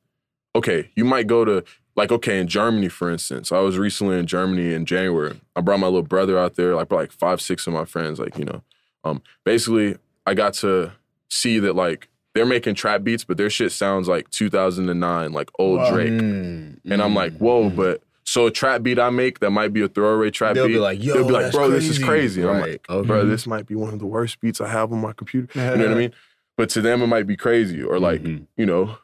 okay, you might go to, like, okay, in Germany, for instance. I was recently in Germany in January. I brought my little brother out there, like, like five, six of my friends, like, you know. Um, basically, I got to see that, like, they're making trap beats, but their shit sounds like 2009, like old. Drake. Mm, And I'm like, whoa, but so a trap beat I make that might be a throwaway trap They'll beat. be like, yo, they'll be like, that's bro, this is crazy. crazy. And I'm like, Okay. bro, this might be one of the worst beats I have on my computer. You know what I *laughs* mean? But to them, it might be crazy. Or like, Mhm. you know,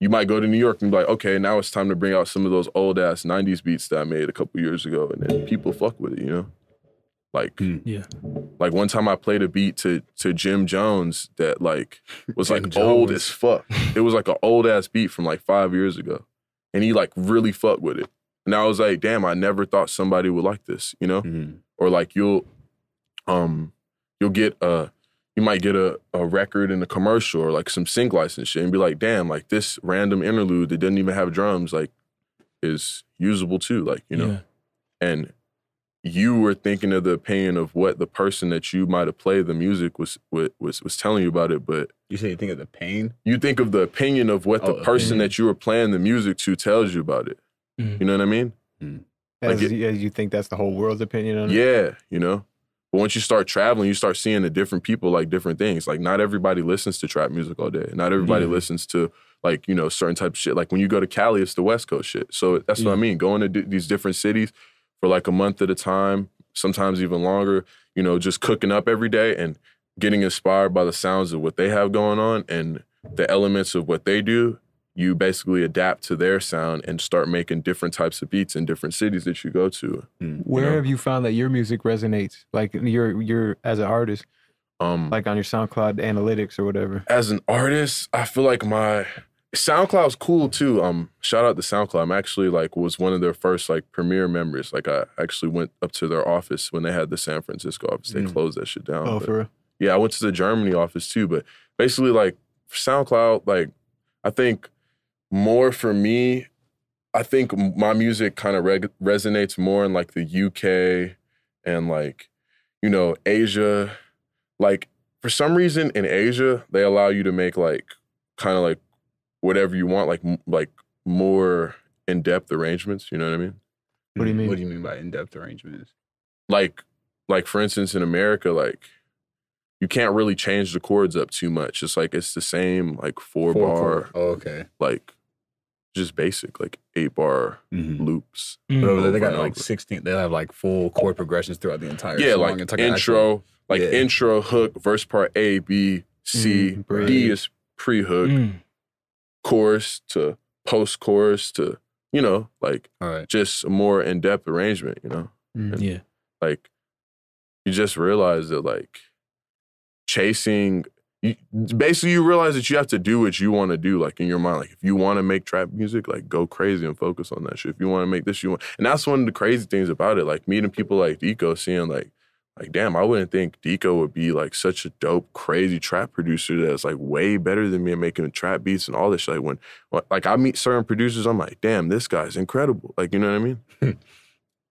you might go to New York and be like, okay, now it's time to bring out some of those old ass 90s beats that I made a couple years ago. And then people fuck with it, you know? Like, Mm. Yeah. like one time I played a beat to to Jim Jones that like *laughs* was Jim like old Jones. as fuck. It was like an old ass beat from like five years ago. And he like really fucked with it. And I was like, damn, I never thought somebody would like this, you know? Mhm. Or like you'll um you'll get a you might get a, a record in a commercial or like some sync license shit and be like, damn, like this random interlude that doesn't even have drums, like is usable too. Like, you know? Yeah. and you were thinking of the opinion of what the person that you might have played the music was was was, telling you about it, but You say you think of the pain? you think of the opinion of what the Oh, person opinion. that you were playing the music to tells you about it. Mhm. You know what I mean? As, Like as you think that's the whole world's opinion on it? Yeah, you know. But once you start traveling, you start seeing the different people like different things. Like not everybody listens to trap music all day. Not everybody Yeah. listens to like you know certain type of shit. Like when you go to Cali, it's the West Coast shit. So that's what I mean. Going to d- these different cities for like a month at a time, sometimes even longer. You know, just cooking up every day and getting inspired by the sounds of what they have going on and the elements of what they do. You basically adapt to their sound and start making different types of beats in different cities that you go to. Where know? have you found that your music resonates? Like you're you're as an artist, Um, like on your SoundCloud analytics or whatever. as an artist, I feel like my SoundCloud's cool too. Um, shout out to SoundCloud. I'm actually like was one of their first like premier members. Like I actually went up to their office when they had the San Francisco office. They Mm. closed that shit down. Oh, but- for real? yeah, I went to the Germany office too. But basically, like SoundCloud, like I think more for me, I think my music kind of reg- resonates more in like the UK and like you know Asia. Like for some reason in Asia, they allow you to make like kind of like whatever you want, like m- like more in depth arrangements. You know what I mean? What do you mm-hmm. mean? What do you mean by in-depth arrangements? like like for instance in America, like you can't really change the chords up too much. It's like it's the same like four, bar, chord. Oh, okay. like just basic like eight bar Mm-hmm. loops. Mm. But over they got and like 16. They have like full chord progressions throughout the entire yeah, song. like It's an intro, actual- like yeah. intro, hook, verse part A, B, C, Mm, bridge. D is pre-hook, Mm. chorus to post chorus to you know like All right. just a more in depth arrangement. You know. Mm. Yeah. like you just realize that like chasing you, basically you realize that you have to do what you want to do like in your mind like if you want to make trap music like go crazy and focus on that shit if you want to make this you want and that's one of the crazy things about it like meeting people like Deko seeing like like damn I wouldn't think Deko would be like such a dope crazy trap producer that's like way better than me at making trap beats and all this shit like when like I meet certain producers I'm like damn this guy's incredible like you know what I mean *laughs*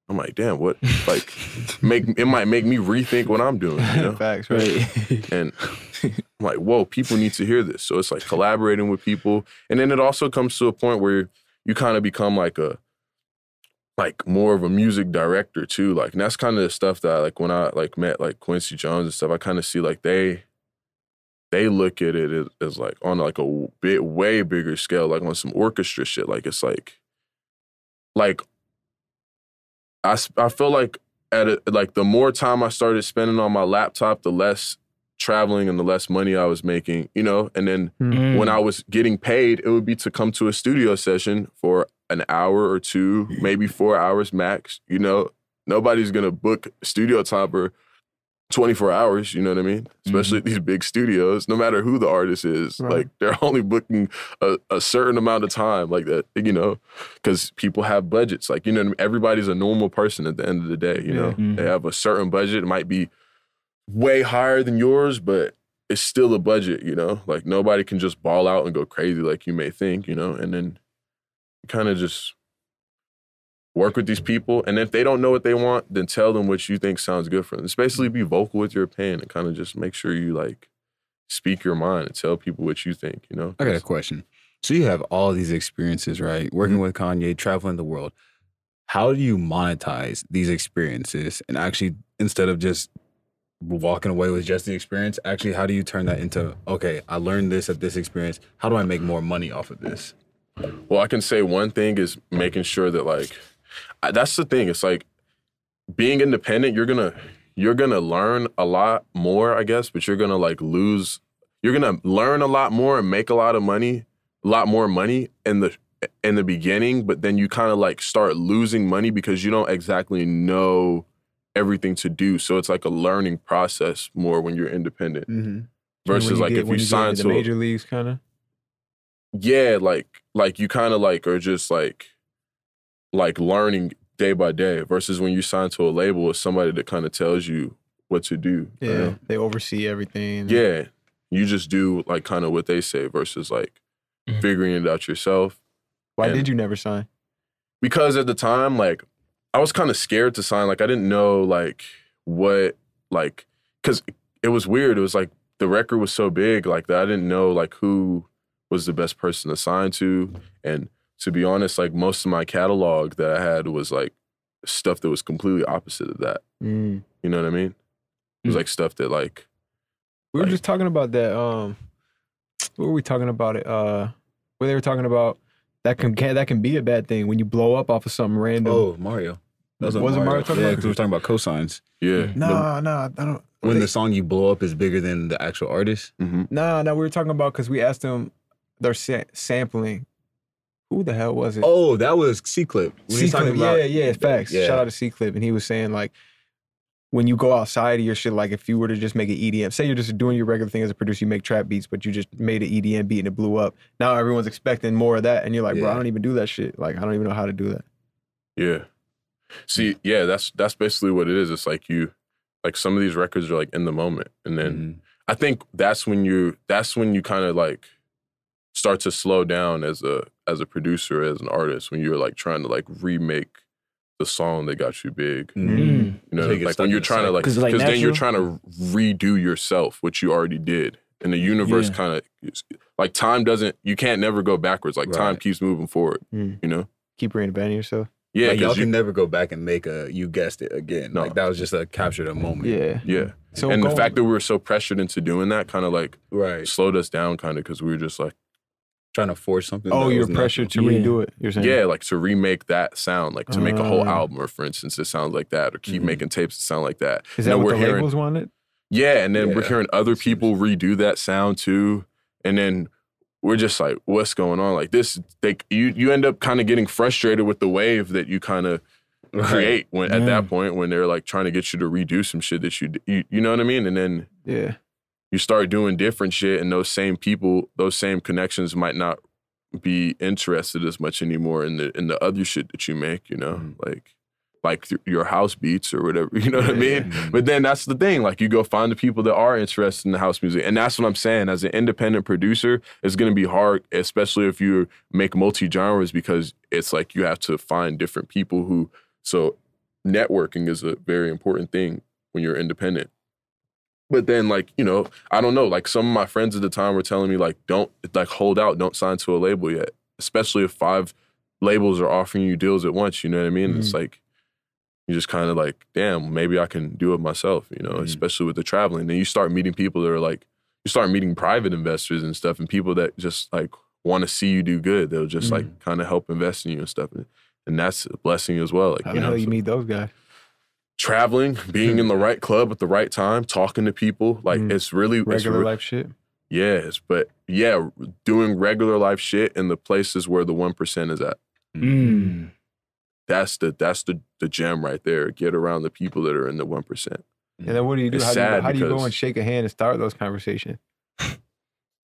I'm like damn what like make it might make me rethink what I'm doing, you *laughs* know. Facts, right? Right. And *laughs* I'm like, whoa, people need to hear this. So it's like collaborating with people. And then it also comes to a point where you kind of become like a like more of a music director too. Like and that's kind of the stuff that like when I like met like Quincy Jones and stuff, I kind of see like they they look at it as, as like on like a bit way bigger scale, like on some orchestra shit. Like it's like like I I feel like at a, like the more time I started spending on my laptop, the less traveling and the less money I was making, you know. And then Mm. when I was getting paid, it would be to come to a studio session for an hour or two, maybe four hours max. You know, nobody's gonna book studio time for 24 hours, you know what I mean? Especially these big studios, no matter who the artist is, Right. like they're only booking a, a certain amount of time, like that, you know, because people have budgets. Like, you know, what I mean? everybody's a normal person at the end of the day, you know. Mhm. they have a certain budget. It might be way higher than yours, but it's still a budget, you know? Like nobody can just ball out and go crazy like you may think, you know? And then kind of just work with these people. And if they don't know what they want, then tell them what you think sounds good for them. It's basically be vocal with your opinion and kind of just make sure you like speak your mind and tell people what you think, you know? I got a question. So you have all these experiences, right? Working mm-hmm. with Kanye, traveling the world. How do you monetize these experiences and actually instead of just walking away with just the experience, actually how do you turn that into okay, I learned this at this experience. How do I make more money off of this? Well, I can say one thing is making sure that like I, that's the thing. It's like being independent. You're gonna you're gonna learn a lot more, I guess, but you're gonna like lose. You're gonna learn a lot more and make a lot of money, a lot more money in the in the beginning. But then you kind of like start losing money because you don't exactly know everything to do. So it's like a learning process more when you're independent Mm-hmm. versus like if you sign the to a- major leagues, kind of. yeah like like you kind of like are just like like learning day by day versus when you sign to a label it's somebody that kind of tells you what to do you Yeah, know? they oversee everything. yeah you just do like kind of what they say versus like Mhm. figuring it out yourself Why And- did you never sign? because at the time like i was kind of scared to sign like i didn't know like what like because it was weird it was like the record was so big like that i didn't know like who was the best person to sign to and to be honest like most of my catalog that i had was like stuff that was completely opposite of that Mm. you know what i mean it was Mm. like stuff that like We were Like- just talking about that. Um, what were we talking about? It. Uh, where they were talking about that can, can that can be a bad thing when you blow up off of something random. Oh, Mario. That Wasn't Mario talking yeah, about- because we're talking about cosigns. yeah nah, nah, I don't. When they- the song you blow up is bigger than the actual artist. hmm Nah, nah, we were talking about because we asked them, they're sa- sampling. Who the hell was it? Oh, that was C Clip. C Clip. Yeah, yeah, facts. Yeah. Shout out to C Clip, and he was saying like, when you go outside of your shit, like if you were to just make an EDM, say you're just doing your regular thing as a producer, you make trap beats, but you just made an EDM beat and it blew up. Now everyone's expecting more of that, and you're like, bro, I don't even do that shit. Like I don't even know how to do that. Yeah. See, yeah, that's that's basically what it is. It's like you like some of these records are like in the moment. And then Mhm. I think that's when you that's when you kind of like start to slow down as a as a producer, as an artist, when you're like trying to like remake the song that got you big. Mhm. Mm. You know, So you like when you're the trying to like because like, then you're trying to redo yourself, what you already did. And the universe Yeah. kind of like time doesn't you can't never go backwards. Like time keeps moving forward. Mm. You know? Keep reinventing yourself. Yeah, like, y'all you- can never go back and make a you guessed it again. No. Like that was just a captured a moment. Yeah. yeah. So and the going- fact that we were so pressured into doing that kind of like Right. slowed us down kind of because we were just like Trying to force something. oh, you're pressured to Yeah. redo it. You're saying yeah like to remake that sound like to make a whole Ah. album or for instance it sounds like that or keep Mhm. making tapes that sound like that Is You that know, what we're the hearing- labels wanted? yeah and then we're hearing other people redo that sound too and then we're just like what's going on like this they you you end up kind of getting frustrated with the wave that you kind of Right. create when at that point when they're like trying to get you to redo some shit that you, you you know what i mean and then Yeah. you start doing different shit and those same people those same connections might not be interested as much anymore in the in the other shit that you make you know Mhm. like like your house beats or whatever *laughs* you know what i mean Mhm. but then that's the thing like you go find the people that are interested in the house music and that's what i'm saying as an independent producer it's going to be hard especially if you make multi genres because it's like you have to find different people who so networking is a very important thing when you're independent But then, like you know, I don't know. Like some of my friends at the time were telling me, like, don't like hold out, don't sign to a label yet, especially if five labels are offering you deals at once. You know what I mean? It's like you just kind of like, damn, maybe I can do it myself. You know, Mhm. especially with the traveling. Then you start meeting people that are like, you start meeting private investors and stuff, and people that just like want to see you do good. They'll just like kind of help invest in you and stuff. And, and that's a blessing as well. Like How you the know, hell you so- meet those guys? traveling, being in the right club at the right time, talking to people. Like Mm. it's really it's Regular re- life shit. Yes, but yeah, doing regular life shit in the places where the one percent is at. That's the that's the the gem right there. Get around the people that are in the one percent. And then what do you do? It's How, do you, how do you go and shake a hand and start those conversations?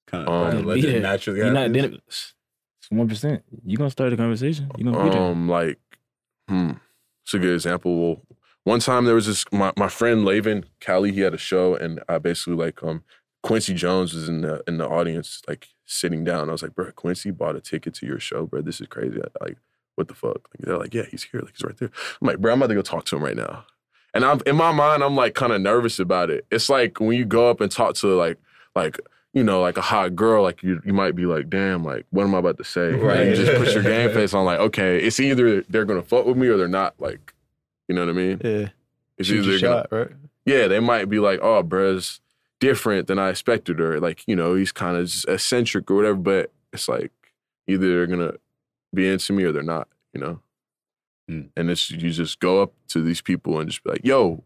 Kind Um, of let it Yeah. naturally You're not happen. then one percent. You gonna start the conversation. You gonna be there. Um, like, hmm, it's a good example. Well, one time there was this my, my friend Laven Cali. He had a show, and I basically like um Quincy Jones was in the in the audience, like sitting down. I was like, bro, Quincy bought a ticket to your show, bro. This is crazy. I- Like, what the fuck? Like, they're like, yeah, he's here. Like, he's right there. I'm like, bro, I'm about to go talk to him right now. And I'm in my mind, I'm like kind of nervous about it. It's like when you go up and talk to like like you know like a hot girl, like you you might be like, damn, like what am I about to say? Right. You just put your *laughs* game face on, like, okay, it's either they're gonna fuck with me or they're not. Like, you know what I mean? Yeah. It's Shoot either gonna, shot, right? yeah, they might be like, oh, bruh's different than I expected, or like, you know, he's kind of eccentric or whatever. But it's like either they're gonna be into me or they're not, you know. Mm. And it's you just go up to these people and just be like, yo,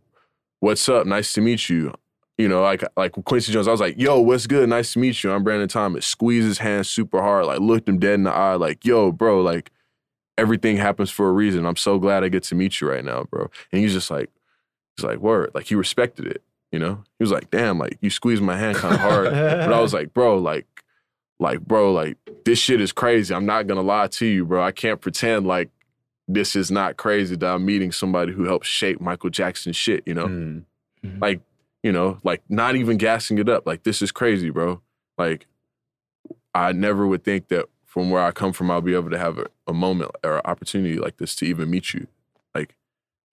what's up? Nice to meet you. You know, like like Quincy Jones, I was like, yo, what's good? Nice to meet you. I'm Brandon Thomas. Squeeze his hand super hard, like looked him dead in the eye, like, yo, bro, like everything happens for a reason. I'm so glad I get to meet you right now, bro. And he's just like, he's like, word. Like he respected it, you know? He was like, damn, like you squeezed my hand kind of hard. but I was *laughs* like, bro, like, like, bro, like this shit is crazy. I'm not gonna lie to you, bro. I can't pretend like this is not crazy that I'm meeting somebody who helped shape Michael Jackson shit, you know? Mm. Like, you know, like not even gassing it up. Like, this is crazy, bro. Like, I never would think that from where I come from, I'll be able to have a, a moment or opportunity like this to even meet you. Like,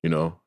you know,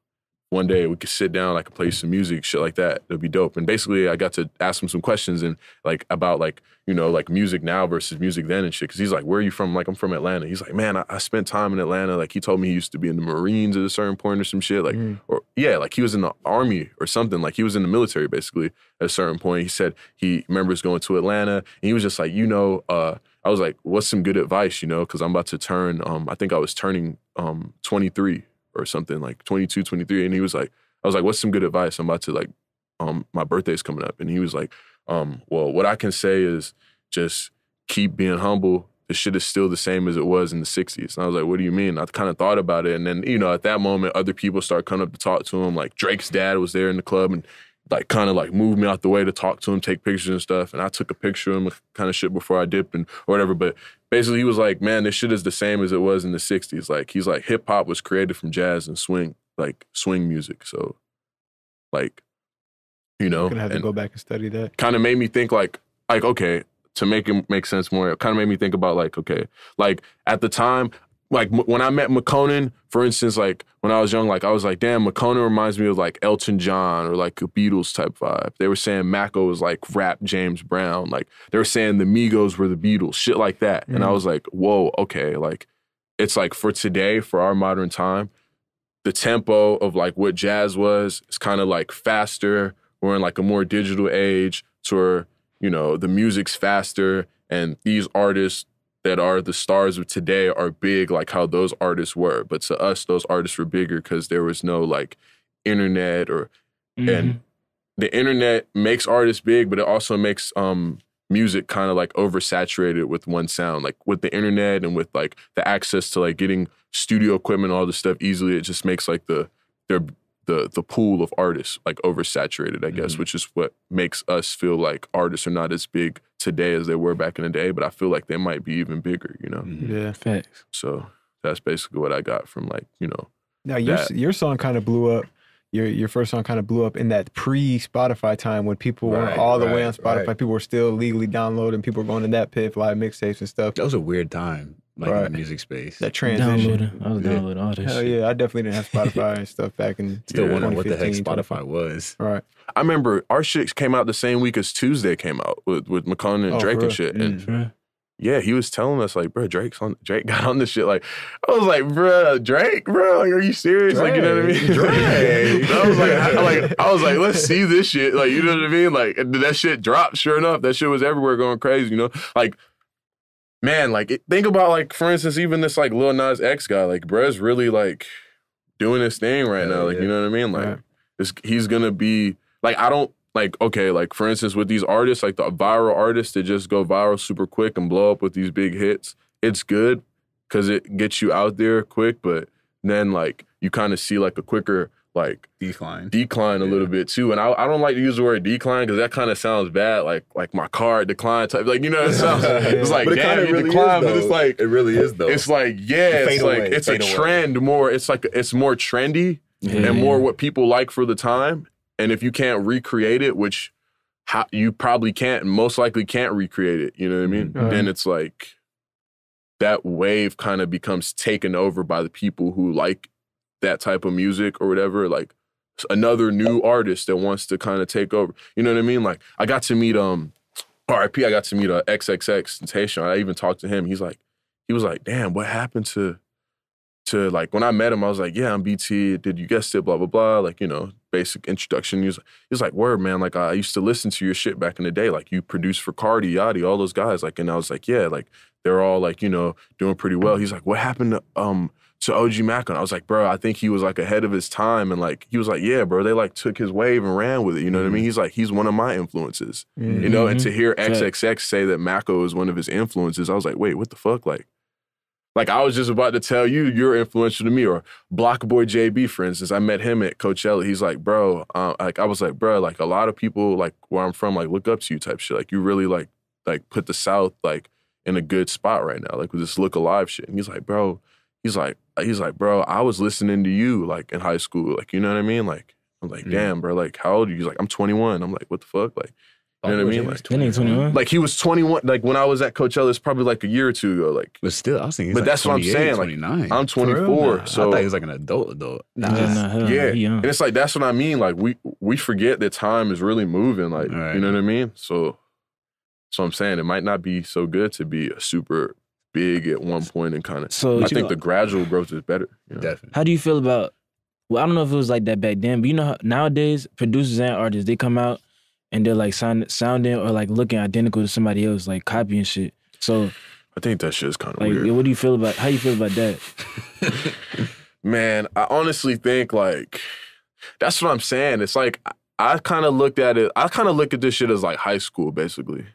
one day we could sit down, I could play some music, shit like that. It'd be dope. And basically, I got to ask him some questions and like about like you know like music now versus music then and shit. Because he's like, "Where are you from?" I'm like, "I'm from Atlanta." He's like, "Man, I, I spent time in Atlanta." Like he told me he used to be in the Marines at a certain point or some shit. Like Mm. or yeah, like he was in the army or something. Like he was in the military basically at a certain point. He said he remembers going to Atlanta and he was just like, you know, uh, I was like, what's some good advice, you know, because I'm about to turn, um, I think I was turning um 23 or something like 22, 23. And he was like, I was like, what's some good advice? I'm about to like, um, my birthday's coming up. And he was like, um, well, what I can say is just keep being humble. The shit is still the same as it was in the 60s. And I was like, what do you mean? I kind of thought about it. And then, you know, at that moment, other people start coming up to talk to him. Like Drake's dad was there in the club and like kind of like moved me out the way to talk to him, take pictures and stuff. And I took a picture of him, kind of shit before I dipped and or whatever. But basically, he was like, man, this shit is the same as it was in the 60s. Like, he's like, hip hop was created from jazz and swing, like swing music. So, like, you know, I'm gonna have to go back and study that. kind of made me think like like okay to make it make sense more it kind of made me think about like okay like at the time like m- when i met makonnen for instance like when i was young like i was like damn makonnen reminds me of like elton john or like a beatles type vibe. They were saying Maco was like rap james brown. Like they were saying the migos were the beatles shit like that. And i Mhm. was like whoa okay. Like it's like for today for our modern time the tempo of like what jazz was is kind of like faster. We're in like a more digital age to where you know the music's faster and these artists that are the stars of today are big like how those artists were but to us those artists were bigger because there was no like internet or Mm-hmm. and the internet makes artists big but it also makes um music kind of like oversaturated with one sound like with the internet and with like the access to like getting studio equipment all this stuff easily it just makes like the their the the pool of artists like oversaturated i guess Mhm. which is what makes us feel like artists are not as big today as they were back in the day but i feel like they might be even bigger you know Mhm. Yeah. thanks. so that's basically what i got from like you know Now your that. your song kind of blew up. Your your first song kind of blew up in that pre Spotify time when people Right, weren't all the way on Spotify. right. People were still legally downloading. People were going to DatPiff, live mixtapes and stuff. That was a weird time. Like in the music space. That transition. Downloading. I was Yeah. downloading all that Hell shit. yeah, I definitely didn't have Spotify and stuff back in Still Yeah. wondering what the heck 2015, Spotify was. Right. I remember our shit came out the same week as Tuesday came out with with Makonnen and Oh, Drake for and shit. And Right. yeah, he was telling us like, bro, Drake's on Drake *laughs* got on this shit. Like, I was like, bro, Drake, bro, like, are you serious? Like, you know what I mean? *laughs* Drake. I was like, I, like, I was like, let's see this shit. Like, you know what I mean? Like, that shit dropped. Sure enough, that shit was everywhere, going crazy. You know, like. Man, like it, think about like for instance, even this like Lil Nas X guy, like bruh's really like doing his thing right Hell now. Like yeah. you know what I mean? Like it's, he's gonna be like I don't like okay, like for instance with these artists, like the viral artists that just go viral super quick and blow up with these big hits. It's good because it gets you out there quick, but then like you kind of see like a quicker like Decline. decline a Yeah. little bit too. And I, I don't like to use the word decline because that kind of sounds bad, like like my car decline type. Like you know, it sounds *laughs* it's like But it damn, kinda really decline, is, but it's though. like it really is though. it's like yeah, it's fade like away, it's a away. trend more. It's like it's more trendy Yeah, and more what people like for the time. And if you can't recreate it, which how, you probably can't, most likely can't recreate it. You know what I mean? Mhm. Then it's like that wave kind of becomes taken over by the people who like that type of music or whatever. Like another new artist that wants to kind of take over. You know what I mean? Like I got to meet um RIP. I got to meet uh, XXX. I even talked to him. He's like, he was like, damn, what happened to to like when I met him, I was like, yeah, I'm BT. Did you guess it? Blah blah blah. Like you know, basic introduction. He was, he was like, word man. Like I used to listen to your shit back in the day. Like you produced for Cardi, Yachty, all those guys. Like and I was like, yeah, like they're all like you know doing pretty well. He's like, what happened to um to OG Maco? And I was like, bro, I think he was like ahead of his time. And like he was like, yeah, bro, they like took his wave and ran with it. You know what I mean? He's like, he's one of my influences. You know, and to hear XXX say that Maco is one of his influences, I was like, wait, what the fuck? Like, like I was just about to tell you you're influential to me. Or BlocBoy JB, for instance, I met him at Coachella. He's like, bro, uh, like I was like, bro, like a lot of people like where I'm from, like look up to you type shit. Like you really like like put the South like in a good spot right now, like with this look alive shit. And he's like, bro, he's like, he's like, bro, I was listening to you like in high school, like you know what I mean, like. I'm like, damn, bro. Like, how old are you? He's like, I'm 21. I'm like, what the fuck? Like, you know what I mean? Like, That nigga 21. like he was 21. Like when I was at Coachella, it's probably like a year or two ago. Like But still, I was thinking. he's But like that's what I'm saying, like, 29. I'm 24, Nah, so I thought he was like an adult adult. Nah. Yeah, nah, hell, yeah, he young. and it's like that's what I mean. Like we we forget that time is really moving. Like Right. you know what I mean. So, so I'm saying it might not be so good to be a super big at one point and kind of. So I think know- the gradual growth is better. you know? Definitely. How do you feel about? Well, I don't know if it was like that back then, but you know, how, nowadays producers and artists they come out and they're like sound, sounding or like looking identical to somebody else, like copying shit. So, I think that shit's kind of like, weird. what do you feel about? How you feel about that? *laughs* Man, I honestly think like that's what I'm saying. It's like I, I kind of looked at it. I kind of look at this shit as like high school, basically.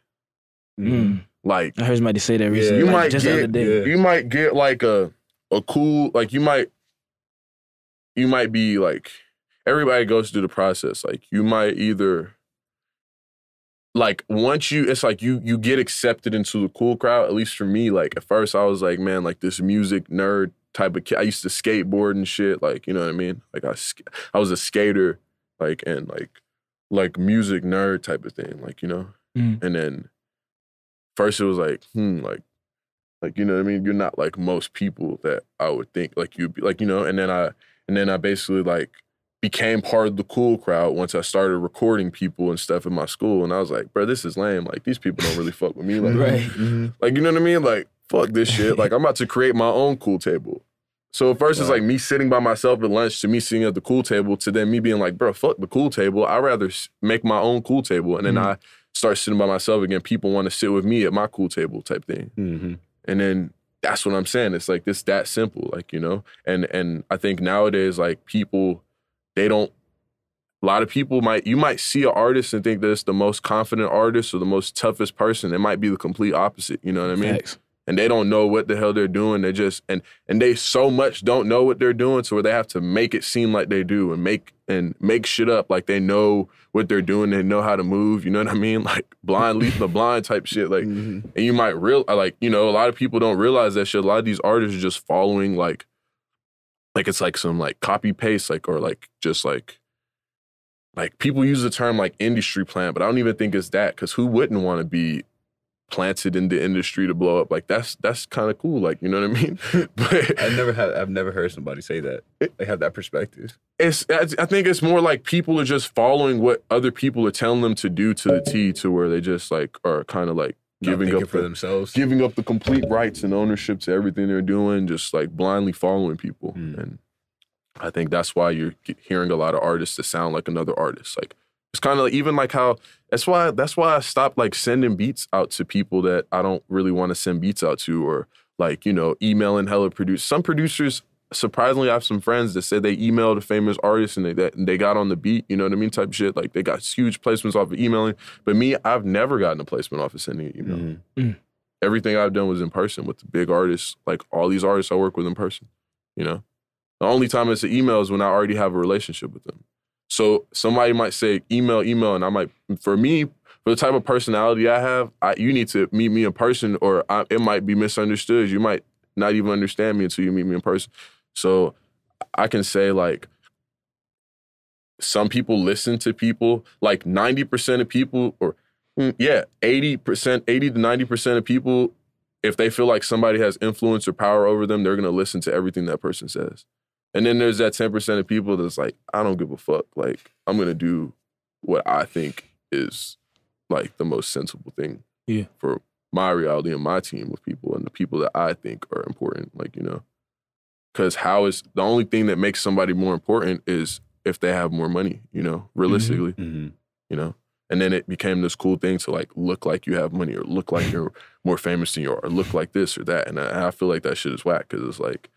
Mm. Like I heard somebody say that recently. you like, might just get day. yeah. you might get like a a cool like you might you might be like everybody goes through the process like you might either like once you it's like you you get accepted into the cool crowd at least for me like at first I was like man like this music nerd type of kid I used to skateboard and shit like you know what I mean like I I was a skater like and like like music nerd type of thing like you know Mm. and then first it was like hmm like like you know what I mean? You're not like most people that I would think like you'd be like you know? And then I and then I basically like became part of the cool crowd once I started recording people and stuff in my school and I was like bro this is lame. Like these people don't really fuck with me like *laughs* Right. Mm-hmm. like you know what I mean? Like fuck this shit. Like I'm about to create my own cool table. So at first it's like me sitting by myself at lunch to me sitting at the cool table to then me being like bro fuck the cool table. I'd rather make my own cool table. And then Mhm. I start sitting by myself again people want to sit with me at my cool table type thing Mm-hmm. and then that's what I'm saying. It's like this that simple, like you know. And and I think nowadays, like people, they don't. A lot of people might you might see an artist and think that it's the most confident artist or the most toughest person. It might be the complete opposite. You know what I mean? Facts. And they don't know what the hell they're doing. They just and and they so much don't know what they're doing, so where they have to make it seem like they do and make and make shit up like they know what they're doing. They know how to move. You know what I mean? *laughs* Like blind leading the blind type shit. Like Mm-hmm. and you might real like you know a lot of people don't realize that shit. A lot of these artists are just following like like it's like some like copy paste like or like just like like people use the term like industry plan, but I don't even think it's that because who wouldn't want to be planted in the industry to blow up. Like that's that's kind of cool. Like you know what I mean? *laughs* but I've never had. I've never heard somebody say that. They have that perspective. it's I I think it's more like people are just following what other people are telling them to do to the T to where they just like are kind of like giving up for the, themselves. giving up the complete rights and ownership to everything they're doing, just like blindly following people. Mm. And I think that's why you're hearing a lot of artists that sound like another artist. Like it's kind of like, even like how that's why that's why I stopped like sending beats out to people that I don't really want to send beats out to, or like you know emailing hella produce. Some producers, surprisingly, I have some friends that said they emailed a famous artist and they that and they got on the beat. You know what I mean? Type of shit. Like they got huge placements off of emailing. But me, I've never gotten a placement off of sending an email Mhm. everything I've done was in person with the big artists. Like all these artists I work with in person. You know, the only time it's an email is when I already have a relationship with them. So somebody might say email, email, and I might, for me, for the type of personality I have, I, you need to meet me in person, or I, it might be misunderstood. You might not even understand me until you meet me in person. So I can say like some people listen to people like 90% of people or mm, yeah 80% 80 to 90% of people if they feel like somebody has influence or power over them they're going to listen to everything that person says and then there's that 10% of people that's like i don't give a fuck. Like i'm going to do what i think is like the most sensible thing Yeah. for my reality and my team of people and the people that i think are important like you know? Because how is the only thing that makes somebody more important is if they have more money you know realistically Mhm. you know? And then it became this cool thing to like look like you have money or look like *laughs* you're more famous than you are or look like this or that. And i, I feel like that shit is whack because it's like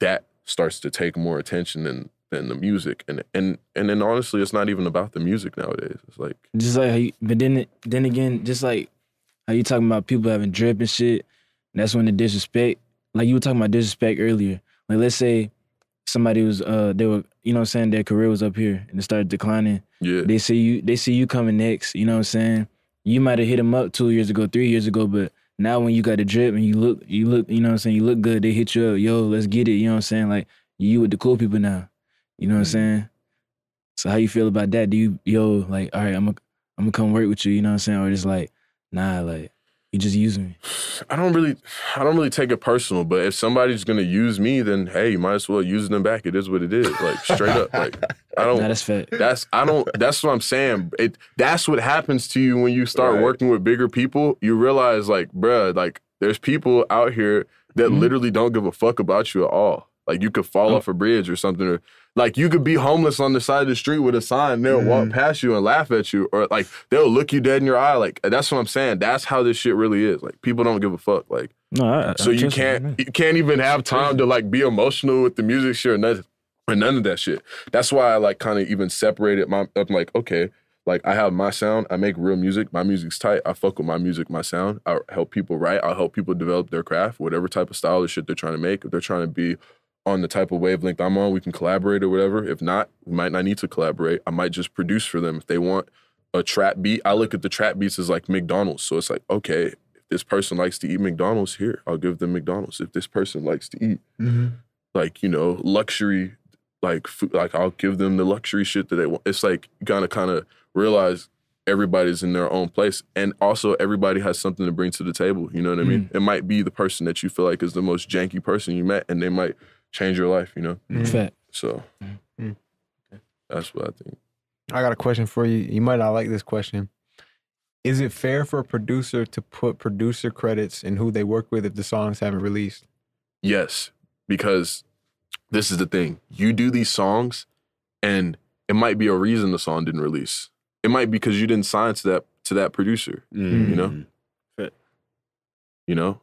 that starts to take more attention than than the music and and and then honestly it's not even about the music nowadays it's like Just like how you, but then then again, just like how you talking about people having drip and shit. That's when the disrespect, like you were talking about disrespect earlier. Like let's say somebody was uh they were you know what I'm saying their career was up here and it started declining. yeah They see you they see you coming next. You know what I'm saying? You might have hit them up two years ago, three years ago, but now when you got the drip and you look you look you know what I'm saying you look good. They hit you up, yo, let's get it. You know what I'm saying? Like you with the cool people now. You know what I'm mm-hmm. saying? So how you feel about that? Do you yo like all right? I'm gonna I'm gonna come work with you. You know what I'm saying? Or just like nah, like you just using me. I don't really, I don't really take it personal. But if somebody's gonna use me, then hey, you might as well use them back. It is what it is. Like straight up. Like *laughs* I don't. That's fit. That's I don't. That's what I'm saying. It that's what happens to you when you start Right. working with bigger people. You realize, like, bruh, like there's people out here that Mhm. literally don't give a fuck about you at all. Like you could fall Oh. off a bridge or something, or like you could be homeless on the side of the street with a sign. and They'll walk Mhm. past you and laugh at you, or like they'll look you dead in your eye. Like that's what I'm saying. That's how this shit really is. Like people don't give a fuck. Like No, I, I so you can't you can't even have time to like be emotional with the music shit or none, or none of that shit. That's why I like kind of even separated my I'm like, okay, like I have my sound, I make real music, my music's tight, I fuck with my music, my sound. I help people write, I'll help people develop their craft, whatever type of style of shit they're trying to make. If they're trying to be on the type of wavelength I'm on, we can collaborate or whatever. If not, we might not need to collaborate. I might just produce for them. If they want a trap beat, I look at the trap beats as like McDonald's. So it's like, okay, if this person likes to eat McDonald's, here, I'll give them McDonald's. If this person likes to eat mm-hmm. like, you know, luxury, like food, like I'll give them the luxury shit that they want. It's like you gotta kind of realize everybody's in their own place. And also everybody has something to bring to the table. You know what I mean? Mm. It might be the person that you feel like is the most janky person you met and they might change your life, you know? Fact. So Mm. that's what I think. I got a question for you. You might not like this question. Is it fair for a producer to put producer credits in who they work with if the songs haven't released? Yes, because this is the thing. You do these songs, and it might be a reason the song didn't release. It might be because you didn't sign to that to that producer. Mhm. You know? You know,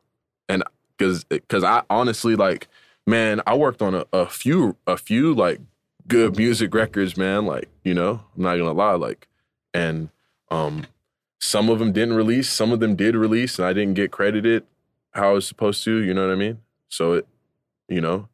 and because because I honestly like, man, I worked on a, a few a few like good music records, man. Like you know, I'm not gonna lie, like, and um, some of them didn't release, some of them did release, and I didn't get credited how I was supposed to. You know what I mean? So it, you know,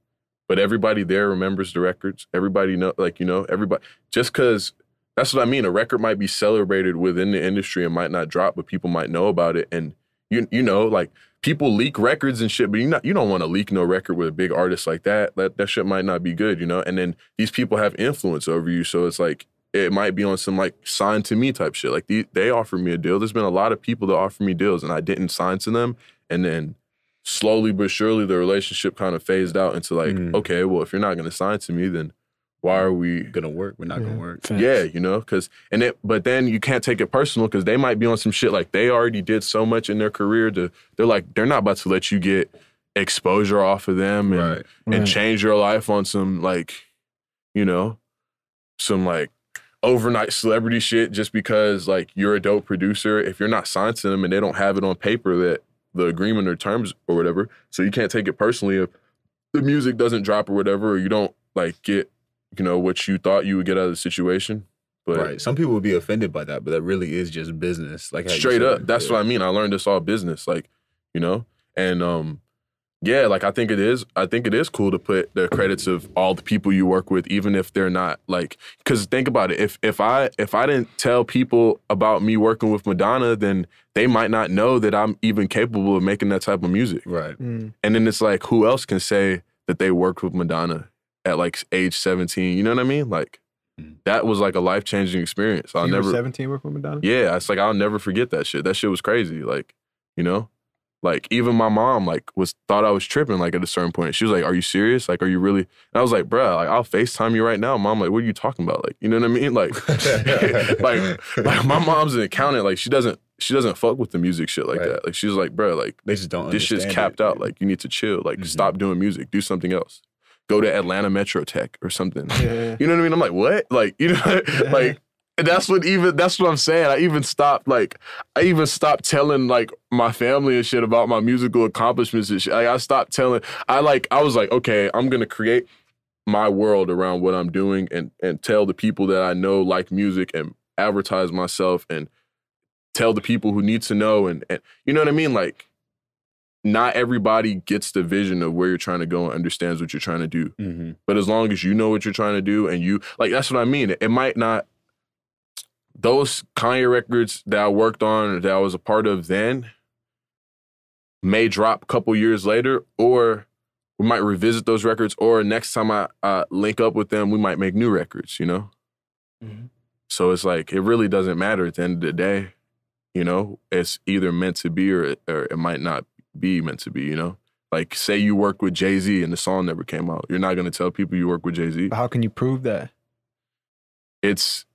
but everybody there remembers the records. Everybody know, like you know, everybody just because that's what I mean. A record might be celebrated within the industry and might not drop, but people might know about it. And you you know, like people leak records and shit, but you not you don't want to leak no record with a big artist like that. That that shit might not be good, you know. And then these people have influence over you, so it's like it might be on some like sign to me type shit. Like the, they offered me a deal. There's been a lot of people that offer me deals and I didn't sign to them. And then slowly but surely the relationship kind of phased out into like, Mm. okay, well, if you're not gonna sign to me, then why are we Gonna work. We're not Yeah. gonna work. Facts. yeah, you know, because and it, but then you can't take it personal because they might be on some shit like they already did so much in their career to they're like they're not about to let you get exposure off of them and Right. and Right. change your life on some like, you know, some like overnight celebrity shit just because like you're a dope producer. If you're not signed to them and they don't have it on paper that the agreement or terms or whatever, so you can't take it personally if the music doesn't drop or whatever, or you don't like get, you know, what you thought you would get out of the situation. But right. Some people would be offended by that, but that really is just business. Like straight said. up, that's what I mean. I learned this all business, like, you know, and um, yeah, like I think it is. I think it is cool to put the credits of all the people you work with, even if they're not like. Because think about it. If if I if I didn't tell people about me working with Madonna, then they might not know that I'm even capable of making that type of music. Right. Mm. And then it's like, who else can say that they worked with Madonna at like age 17? You know what I mean? Like Mm. that was like a life changing experience. I'll you never. were 17 working with Madonna? Yeah, it's like I'll never forget that shit. That shit was crazy. Like, you know, like even my mom like was thought I was tripping. Like at a certain point, she was like, "Are you serious? Like, are you really?" And I was like, "Bruh, like I'll Facetime you right now, mom. Like, what are you talking about? Like, you know what I mean? Like, *laughs* *laughs* like, like my mom's an accountant. Like, she doesn't she doesn't fuck with the music shit like Right. that. Like, she's like, "Bruh, like They just don't. this shit's capped it. out. Like, you need to chill. Like, Mhm. stop doing music. Do something else. Go to Atlanta Metro Tech or something." Yeah. You know what I mean? I'm like, what? Like, you know, *laughs* like that's what even that's what I'm saying. I even stopped like I even stopped telling like my family and shit about my musical accomplishments and shit. Like I stopped telling I like I was like, okay, I'm gonna create my world around what I'm doing and and tell the people that I know like music and advertise myself and tell the people who need to know and, and you know what I mean? Like not everybody gets the vision of where you're trying to go and understands what you're trying to do. Mhm. But as long as you know what you're trying to do and you like that's what I mean. It, might not those Kanye records that I worked on or that I was a part of then may drop a couple years later or we might revisit those records or next time I uh, link up with them we might make new records, you know? Mhm. So it's like it really doesn't matter at the end of the day. You know, it's either meant to be or it, or it might not be meant to be, you know? Like say you work with Jay-Z and the song never came out. You're not going to tell people you work with Jay-Z. How can you prove that? it's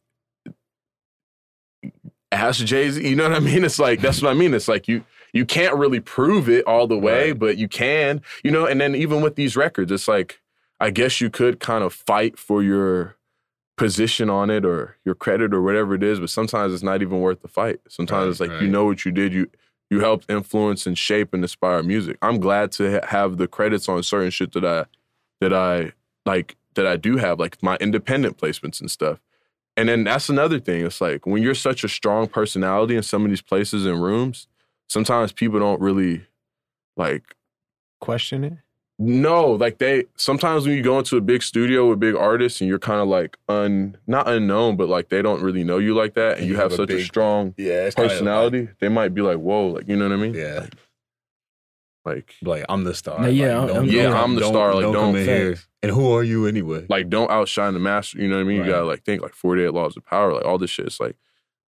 ask Jay Z. You know what I mean? It's like that's what I mean. It's like you you can't really prove it all the way, Right. but you can. You know, and then even with these records, it's like I guess you could kind of fight for your position on it or your credit or whatever it is, but sometimes it's not even worth the fight. Sometimes Right, it's like right. you know what you did. You you helped influence and shape and inspire music. I'm glad to ha- have the credits on certain shit that I that I like that I do have, like my independent placements and stuff. And then that's another thing. It's like when you're such a strong personality in some of these places and rooms, sometimes people don't really like Question it? No, like they sometimes when you go into a big studio with big artists and you're kind of like un not unknown, but like they don't really know you like that, and And you you have, have such a big strong Yeah. It's kinda personality, they might be like, whoa, like you know what I mean? Yeah. Like Like I'm the star. No, yeah, Like, I'm- don't- Yeah, don't- I'm the star, like, don't don't- come in here. And who are you anyway? like don't outshine the master. You know what I mean? Right. You gotta like think like 48 laws of power, like all this shit. It's like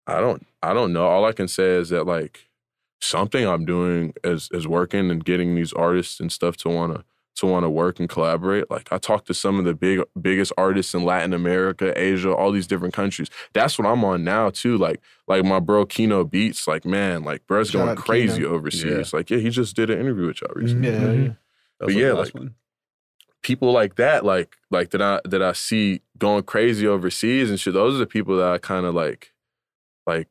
I don't I don't know. All I can say is that like something I'm doing is is working and getting these artists and stuff to wanna to want to work and collaborate. Like I talked to some of the big biggest artists in Latin America, Asia, all these different countries. That's what I'm on now too. Like like my bro Kino Beats, like man, like bro's Shout going out crazy Kino. overseas. Like yeah, he just did an interview with y'all recently. Yeah. Mhm. yeah. That was but yeah, like- one. people like that, like like that I that I see going crazy overseas and shit. Those are the people that I kind of like, like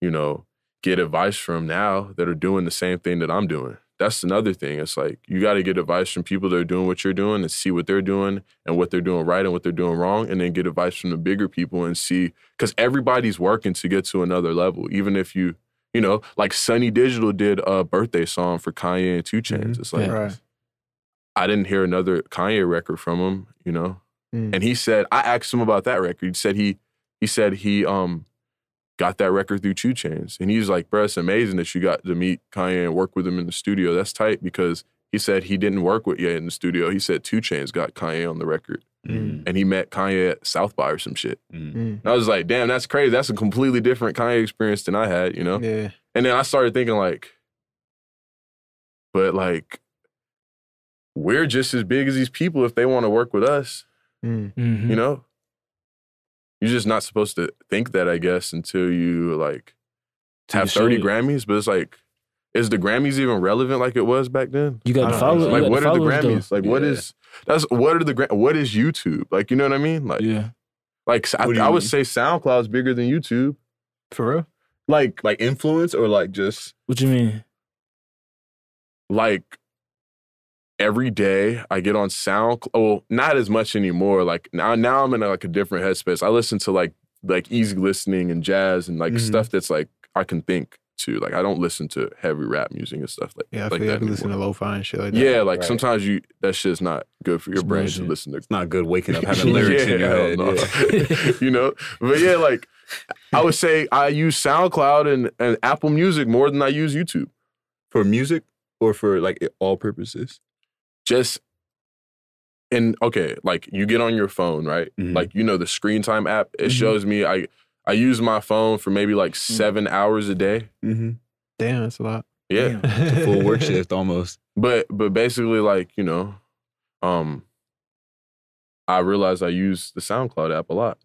you know, get advice from now that are doing the same thing that I'm doing. That's another thing. It's like you got to get advice from people that are doing what you're doing and see what they're doing and what they're doing right and what they're doing wrong, and then get advice from the bigger people and see because everybody's working to get to another level. Even if you, you know, like Sonny Digital did a birthday song for Kanye and 2 Chainz. Mhm. It's like Yeah. Right. I didn't hear another Kanye record from him, you know. Mm. And he said, I asked him about that record. He said he he said he um got that record through 2 Chainz. And he's like, bro, it's amazing that you got to meet Kanye and work with him in the studio. That's tight because he said he didn't work with Ye in the studio. He said 2 Chainz got Kanye on the record, Mm. and he met Kanye at South by or some shit. Mm. Mm. And I was like, damn, that's crazy. That's a completely different Kanye experience than I had, you know. Yeah. And then I started thinking like, but like, we're just as big as these people if they want to work with us, Mm. Mhm. you know. You're just not supposed to think that, I guess, until you like have you 30. Grammys. But it's like, is the Grammys even relevant like it was back then? You got to follow. know. you Like, what are the followers, though. Grammys? Like, what Yeah. is that's what are the what is YouTube? Like, you know what I mean? Like, Yeah. like I, What do you I would mean? say SoundCloud's bigger than YouTube. For real? Like, Like influence or like just What you mean? like every day I get on SoundCloud. Well, not as much anymore. Like now, now I'm in like a different headspace. I listen to like like easy listening and jazz and like Mhm. stuff that's like I can think to. Like I don't listen to heavy rap music and stuff like Yeah, I like feel that like I listen to anymore. lo-fi and shit like that. Yeah, like Right. sometimes you that shit's not good for your It's brain to listen to. it's not good waking up *laughs* having lyrics in your head. no. Yeah. *laughs* you know, but yeah, like I would say I use SoundCloud and, and Apple Music more than I use YouTube. For music or for like all purposes? Just and okay, like you get on your phone, right? Mhm. Like you know the screen time app, it Mhm. shows me I I use my phone for maybe like seven hours a day. Mm-hmm. Damn, that's a lot. Yeah. Damn. Full work shift almost. *laughs* But but basically like, you know, um I realized I use the SoundCloud app a lot,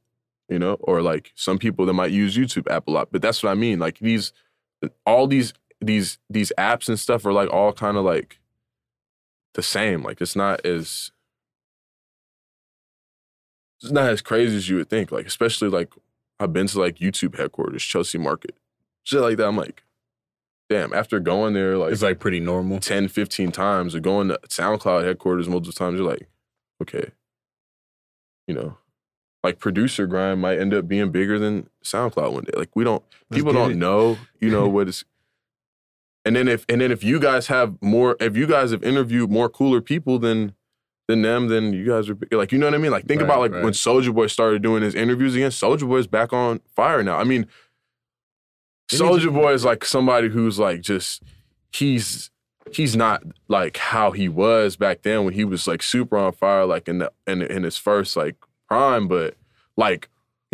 you know, or like some people that might use YouTube app a lot. But that's what I mean. Like these all these these these apps and stuff are like all kind of like the same. Like it's not as it's not as crazy as you would think. Like, especially like I've been to like YouTube headquarters, Chelsea Market, shit like that. I'm like, damn, after going there like It's like pretty normal. 10, 15 times or going to SoundCloud headquarters multiple times, you're like, okay, you know, like producer grind might end up being bigger than SoundCloud one day. Like we don't, Let's people don't it. know, you know, *laughs* what is. And then if and then if you guys have more, if you guys have interviewed more cooler people than than them, then you guys are like, you know what I mean? Like think Right, about like right. when Soulja Boy started doing his interviews again. Soulja Boy's back on fire now. I mean, Soulja Boy is like somebody who's like just he's he's not like how he was back then when he was like super on fire, like in the in, in his first like prime, but like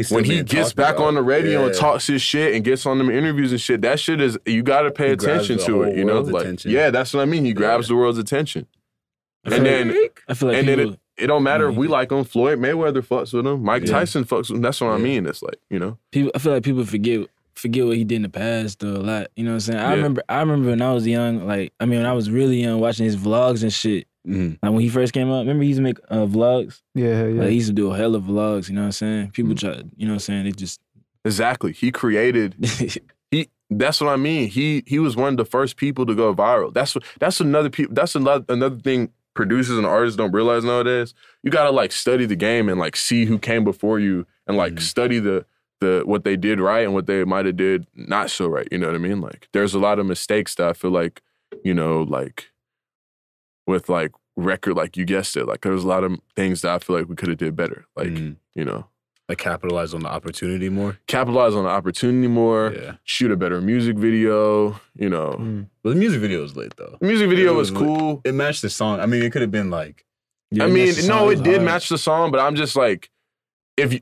when he gets back about. on the radio and talks his shit and gets on them interviews and shit, that shit is you got to pay He attention to it. You know, like attention. yeah, that's what I mean. He grabs Yeah. the world's attention, I feel and like- then I feel like and then it, it don't matter if we like him. Floyd Mayweather fucks with him. Mike Yeah. Tyson fucks with him. That's what I mean. It's like you know, people I feel like people forget forget what he did in the past though a lot. You know what I'm saying? I Yeah. remember I remember when I was young, like I mean when I was really young watching his vlogs and shit. Mhm. Like when he first came out, remember he used to make uh, vlogs? Yeah, yeah. Like he used to do a hell of vlogs, you know what I'm saying? People Mm. try you know what I'm saying, they just exactly. He created *laughs* he that's what I mean. He he was one of the first people to go viral. That's what that's another people that's another another thing producers and artists don't realize nowadays. You gotta like study the game and like see who came before you and like Mhm. study the the what they did right and what they might have did not so right. You know what I mean? Like there's a lot of mistakes that I feel like, you know, like with like record, like you guessed it, like there's a lot of things that I feel like we could have did better. Like, Mhm. you know, like capitalize on the opportunity more. capitalize on the opportunity more, Yeah. shoot a better music video, you know. Mm. But the music video was lit though. The music video was was lit. cool. It matched the song. I mean, it could have been like Yeah, I mean, no, it did hard. match the song, but I'm just like, if you,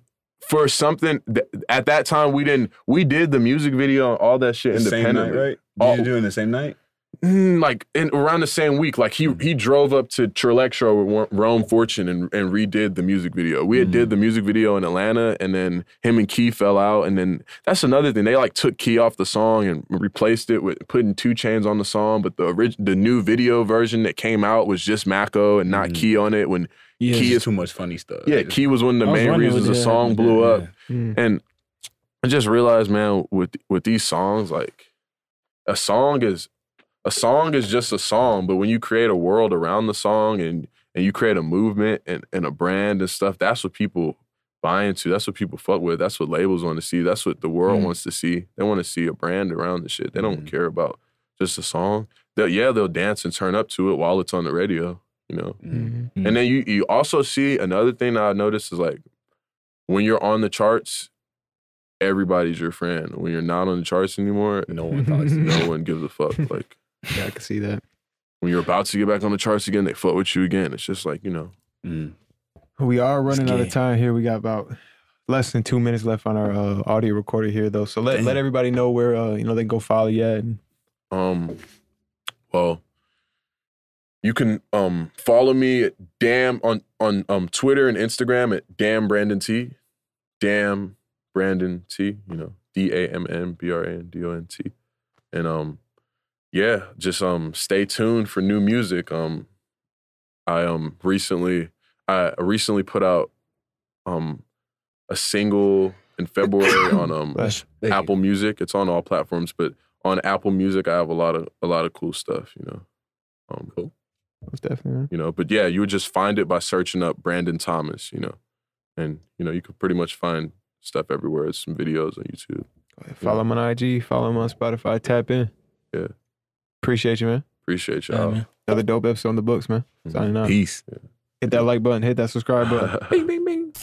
for something th- at that time we didn't, we did the music video and all that shit the same night, independently. right? Oh. you doing the same night? Mm, like in around the same week, like he he drove up to Trillex with Rome Fortune and, and redid the music video. We had Mhm. did the music video in Atlanta, and then him and Key fell out, and then that's another thing. They like took Key off the song and replaced it with putting 2 Chainz on the song, but the orig- the new video version that came out was just Maco and not Mhm. Key on it. When Yeah, Key is too much funny stuff. yeah, Key was one of the main reasons the song blew there, up. yeah. Mm. And I just realized, man, with with these songs, like a song is a song is just a song, but when you create a world around the song and and you create a movement and, and a brand and stuff, that's what people buy into. That's what people fuck with. That's what labels want to see. That's what the world Mm. wants to see. They want to see a brand around the shit. They don't Mhm. care about just a song. They'll, yeah, they'll dance and turn up to it while it's on the radio, you know. Mhm. Mhm. Mm. And then you you also see another thing that I noticed is like when you're on the charts, everybody's your friend. When you're not on the charts anymore, No one talks. to *laughs* you. no one gives a fuck. Like Yeah, I can see that. when you're about to get back on the charts again, they fuck with you again. It's just like you know, Mm. We are running out of time here. We got about less than two minutes left on our uh, audio recorder here, though. So let, Damn. let everybody know where uh, you know they can go follow you at. And Um, well, you can um follow me at damn on on um Twitter and Instagram at damn Brandon T, damn Brandon T. You know D A M N B R A N D O N T, and um yeah, just um stay tuned for new music. Um, I um recently I recently put out um a single in *coughs* February on um Thank you. Apple Music. It's on all platforms, but on Apple Music, I have a lot of a lot of cool stuff. You know, um, Cool. most definitely. You know, but yeah, you would just find it by searching up Brandon Thomas. You know, and you know you could pretty much find stuff everywhere. It's some videos on YouTube. Follow him on IG. Follow him on Spotify. Tap in. Yeah. Appreciate you, man. Appreciate y'all. man. Another dope episode on the books, man. Signing out. Peace. Hit that like button. Hit that subscribe button. *laughs* bing, bing, bing.